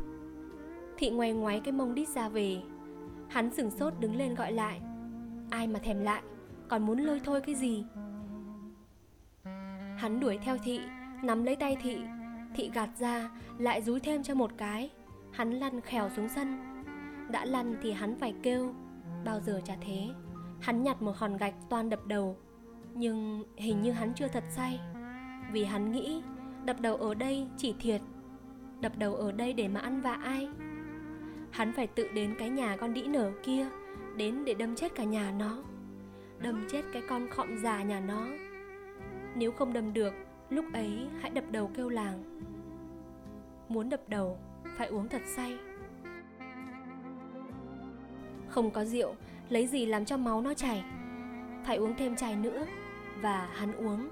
Thị ngoay ngoáy cái mông đít ra về. Hắn sửng sốt đứng lên gọi lại. Ai mà thèm lại, Còn muốn lôi thôi cái gì? Hắn đuổi theo thị, Nắm lấy tay thị. Thị gạt ra, Lại rúi thêm cho một cái. Hắn lăn khèo xuống sân. Đã lăn thì hắn phải kêu. Bao giờ chả thế. Hắn nhặt một hòn gạch toan đập đầu. Nhưng hình như hắn chưa thật say. Vì hắn nghĩ, Đập đầu ở đây chỉ thiệt. Đập đầu ở đây để mà ăn vạ ai? Hắn phải tự đến cái nhà con đĩ nở kia, Đến để đâm chết cả nhà nó. Đâm chết cái con khọm già nhà nó. Nếu không đâm được, Lúc ấy hãy đập đầu kêu làng. Muốn đập đầu, Phải uống thật say. Không có rượu, Lấy gì làm cho máu nó chảy? Phải uống thêm chai nữa, Và hắn uống.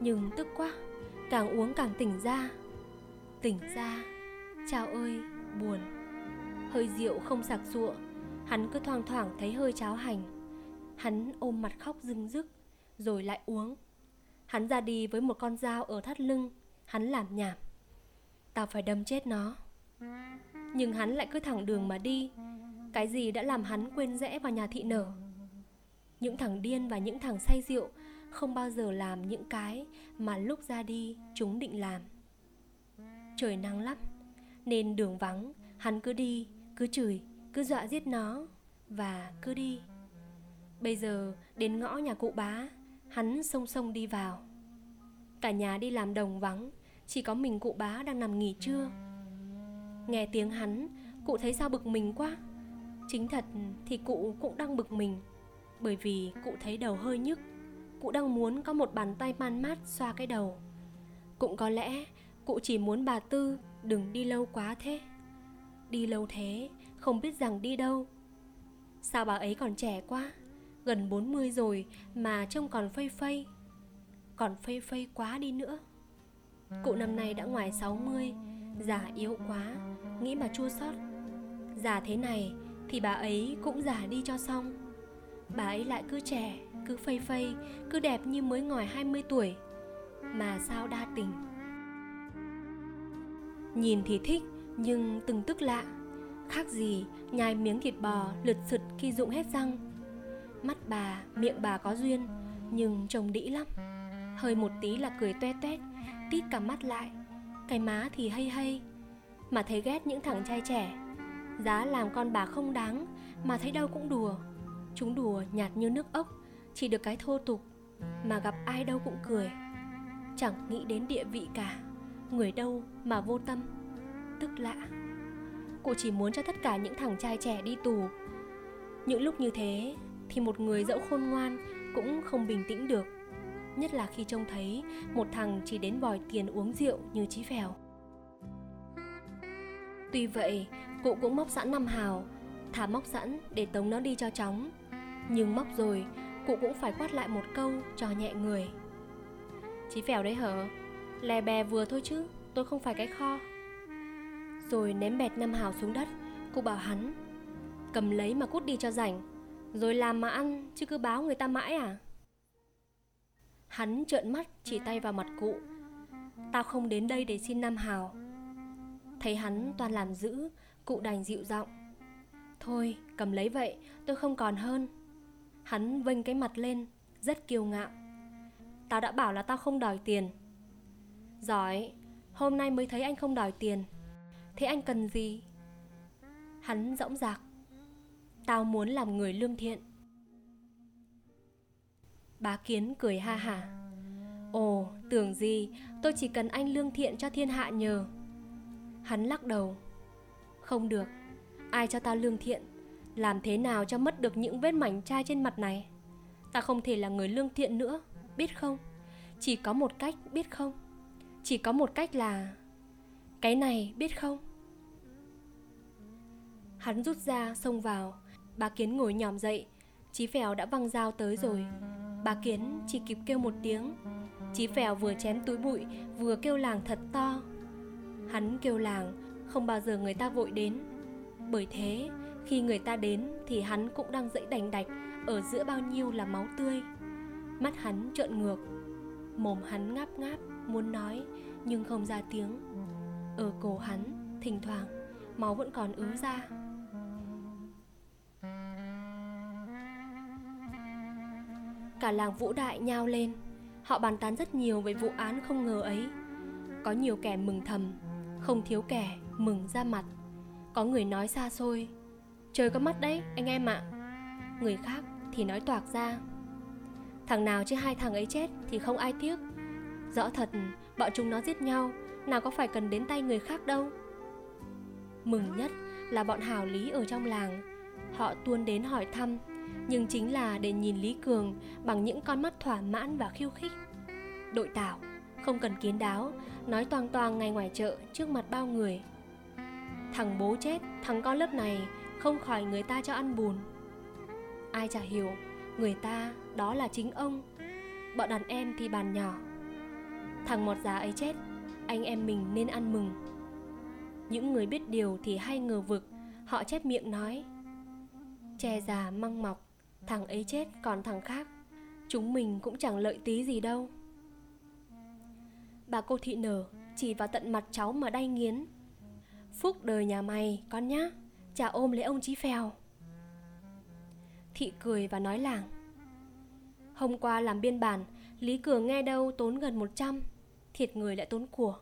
Nhưng tức quá, Càng uống càng tỉnh ra. Tỉnh ra Chào ơi, buồn. Hơi rượu không sạc sụa, Hắn cứ thoang thoảng thấy hơi cháo hành. Hắn ôm mặt khóc rưng rức, Rồi lại uống. Hắn ra đi với một con dao ở thắt lưng. Hắn làm nhảm. Tao phải đâm chết nó. Nhưng hắn lại cứ thẳng đường mà đi. Cái gì đã làm hắn quên rẽ vào nhà thị nở? Những thằng điên và những thằng say rượu Không bao giờ làm những cái Mà lúc ra đi chúng định làm. Trời nắng lắm Nên đường vắng. Hắn cứ đi, cứ chửi, cứ dọa giết nó Và cứ đi. Bây giờ đến ngõ nhà cụ bá. Hắn song song đi vào. Cả nhà đi làm đồng vắng, Chỉ có mình cụ bá đang nằm nghỉ trưa. Nghe tiếng hắn, Cụ thấy sao bực mình quá. Chính thật thì cụ cũng đang bực mình, Bởi vì cụ thấy đầu hơi nhức. Cụ đang muốn có một bàn tay man mát xoa cái đầu. Cũng có lẽ cụ chỉ muốn bà Tư đừng đi lâu quá thế. Đi lâu thế, không biết rằng đi đâu. Sao bà ấy còn trẻ quá? Gần 40 rồi mà trông còn phây phây. Còn phây phây quá đi nữa. Cụ năm nay đã ngoài 60 Già yếu quá, Nghĩ mà chua xót. Già thế này thì bà ấy cũng già đi cho xong. Bà ấy lại cứ trẻ, Cứ phây phây, Cứ đẹp như mới ngòi 20 tuổi. Mà sao đa tình? Nhìn thì thích, Nhưng từng tức lạ. Khác gì nhai miếng thịt bò lượt sượt khi dụng hết răng. Mắt bà, miệng bà có duyên Nhưng trông đĩ lắm. Hơi một tí là cười toe toét Tít cả mắt lại. Cái má thì hay hay Mà thấy ghét những thằng trai trẻ. Giá làm con bà không đáng Mà thấy đâu cũng đùa. Chúng đùa nhạt như nước ốc Chỉ được cái thô tục Mà gặp ai đâu cũng cười. Chẳng nghĩ đến địa vị cả Người đâu mà vô tâm. Tức lạ Cô chỉ muốn cho tất cả những thằng trai trẻ đi tù. Những lúc như thế thì một người dẫu khôn ngoan cũng không bình tĩnh được. Nhất là khi trông thấy một thằng chỉ đến bòi tiền uống rượu như chí phèo. Tuy vậy, cụ cũng móc sẵn năm hào, thả móc sẵn để tống nó đi cho chóng. Nhưng móc rồi, cụ cũng phải quát lại một câu cho nhẹ người. Chí phèo đấy hở, lè bè vừa thôi chứ, tôi không phải cái kho. Rồi ném bẹt năm hào xuống đất, cụ bảo hắn, cầm lấy mà cút đi cho rảnh rồi làm mà ăn, chứ cứ báo người ta mãi à? Hắn trợn mắt, chỉ tay vào mặt cụ. Tao không đến đây để xin Nam Hào. Thấy hắn toàn làm dữ, Cụ đành dịu giọng. Thôi, cầm lấy vậy, tôi không còn hơn. Hắn vênh cái mặt lên, Rất kiêu ngạo. Tao đã bảo là tao không đòi tiền. Giỏi, Hôm nay mới thấy anh không đòi tiền. Thế anh cần gì? Hắn dõng dạc. Tao muốn làm người lương thiện. Bá Kiến cười ha hả. Ồ, tưởng gì Tôi chỉ cần anh lương thiện cho thiên hạ nhờ. Hắn lắc đầu. Không được Ai cho tao lương thiện? Làm thế nào cho mất được những vết mảnh chai trên mặt này? Ta không thể là người lương thiện nữa Biết không? Chỉ có một cách biết không? Chỉ có một cách là Cái này biết không? Hắn rút ra xông vào. Bà Kiến ngồi nhòm dậy. Chí Phèo đã văng dao tới rồi. Bà Kiến chỉ kịp kêu một tiếng. Chí Phèo vừa chém túi bụi, Vừa kêu làng thật to. Hắn kêu làng, Không bao giờ người ta vội đến. Bởi thế, khi người ta đến Thì hắn cũng đang dậy đành đạch, Ở giữa bao nhiêu là máu tươi. Mắt hắn trợn ngược, Mồm hắn ngáp ngáp, Muốn nói, nhưng không ra tiếng. Ở cổ hắn, thỉnh thoảng, Máu vẫn còn ứ ra. Cả làng Vũ Đại nhao lên. Họ bàn tán rất nhiều về vụ án không ngờ ấy. Có nhiều kẻ mừng thầm, Không thiếu kẻ mừng ra mặt. Có người nói xa xôi, Trời có mắt đấy, anh em ạ. Người khác thì nói toạc ra, Thằng nào chứ hai thằng ấy chết thì không ai tiếc. Rõ thật, bọn chúng nó giết nhau, Nào có phải cần đến tay người khác đâu. Mừng nhất là bọn hào lý ở trong làng. Họ tuôn đến hỏi thăm nhưng chính là để nhìn Lý Cường bằng những con mắt thỏa mãn và khiêu khích. Đội tảo, không cần kiến đáo, nói toang toang ngay ngoài chợ trước mặt bao người. Thằng bố chết, thằng con lớp này không khỏi người ta cho ăn bùn. Ai chả hiểu, người ta đó là chính ông. Bọn đàn em thì bàn nhỏ. Thằng mọt già ấy chết, anh em mình nên ăn mừng. Những người biết điều thì hay ngờ vực, họ chép miệng nói. Che già măng mọc, thằng ấy chết, còn thằng khác. Chúng mình cũng chẳng lợi tí gì đâu. Bà cô thị nở, chỉ vào tận mặt cháu mà đay nghiến Phúc đời nhà mày, con nhá, Chả ôm lấy ông chí phèo Thị cười và nói làng Hôm qua làm biên bản, Lý Cường nghe đâu tốn gần 100 Thiệt người lại tốn của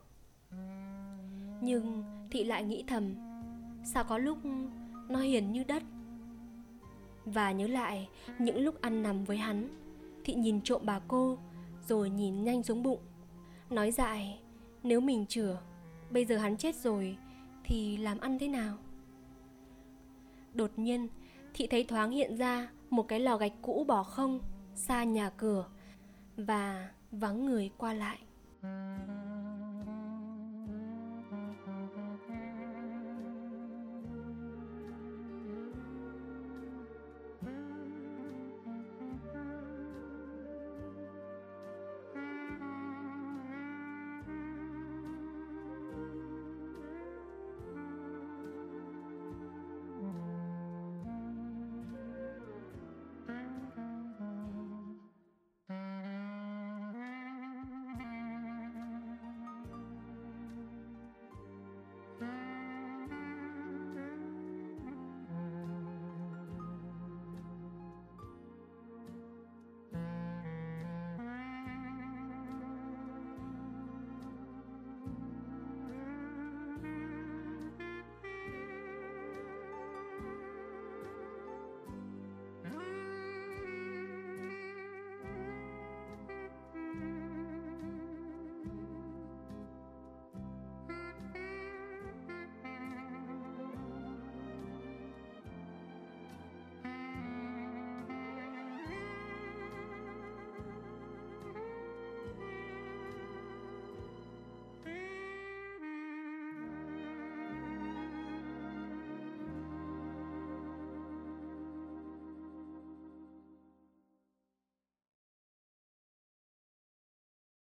Nhưng Thị lại nghĩ thầm, Sao có lúc nó hiền như đất và nhớ lại những lúc ăn nằm với hắn Thị nhìn trộm bà cô Rồi nhìn nhanh xuống bụng. Nói dại Nếu mình chửa, Bây giờ hắn chết rồi Thì làm ăn thế nào? Đột nhiên Thị thấy thoáng hiện ra Một cái lò gạch cũ bỏ không Xa nhà cửa Và vắng người qua lại.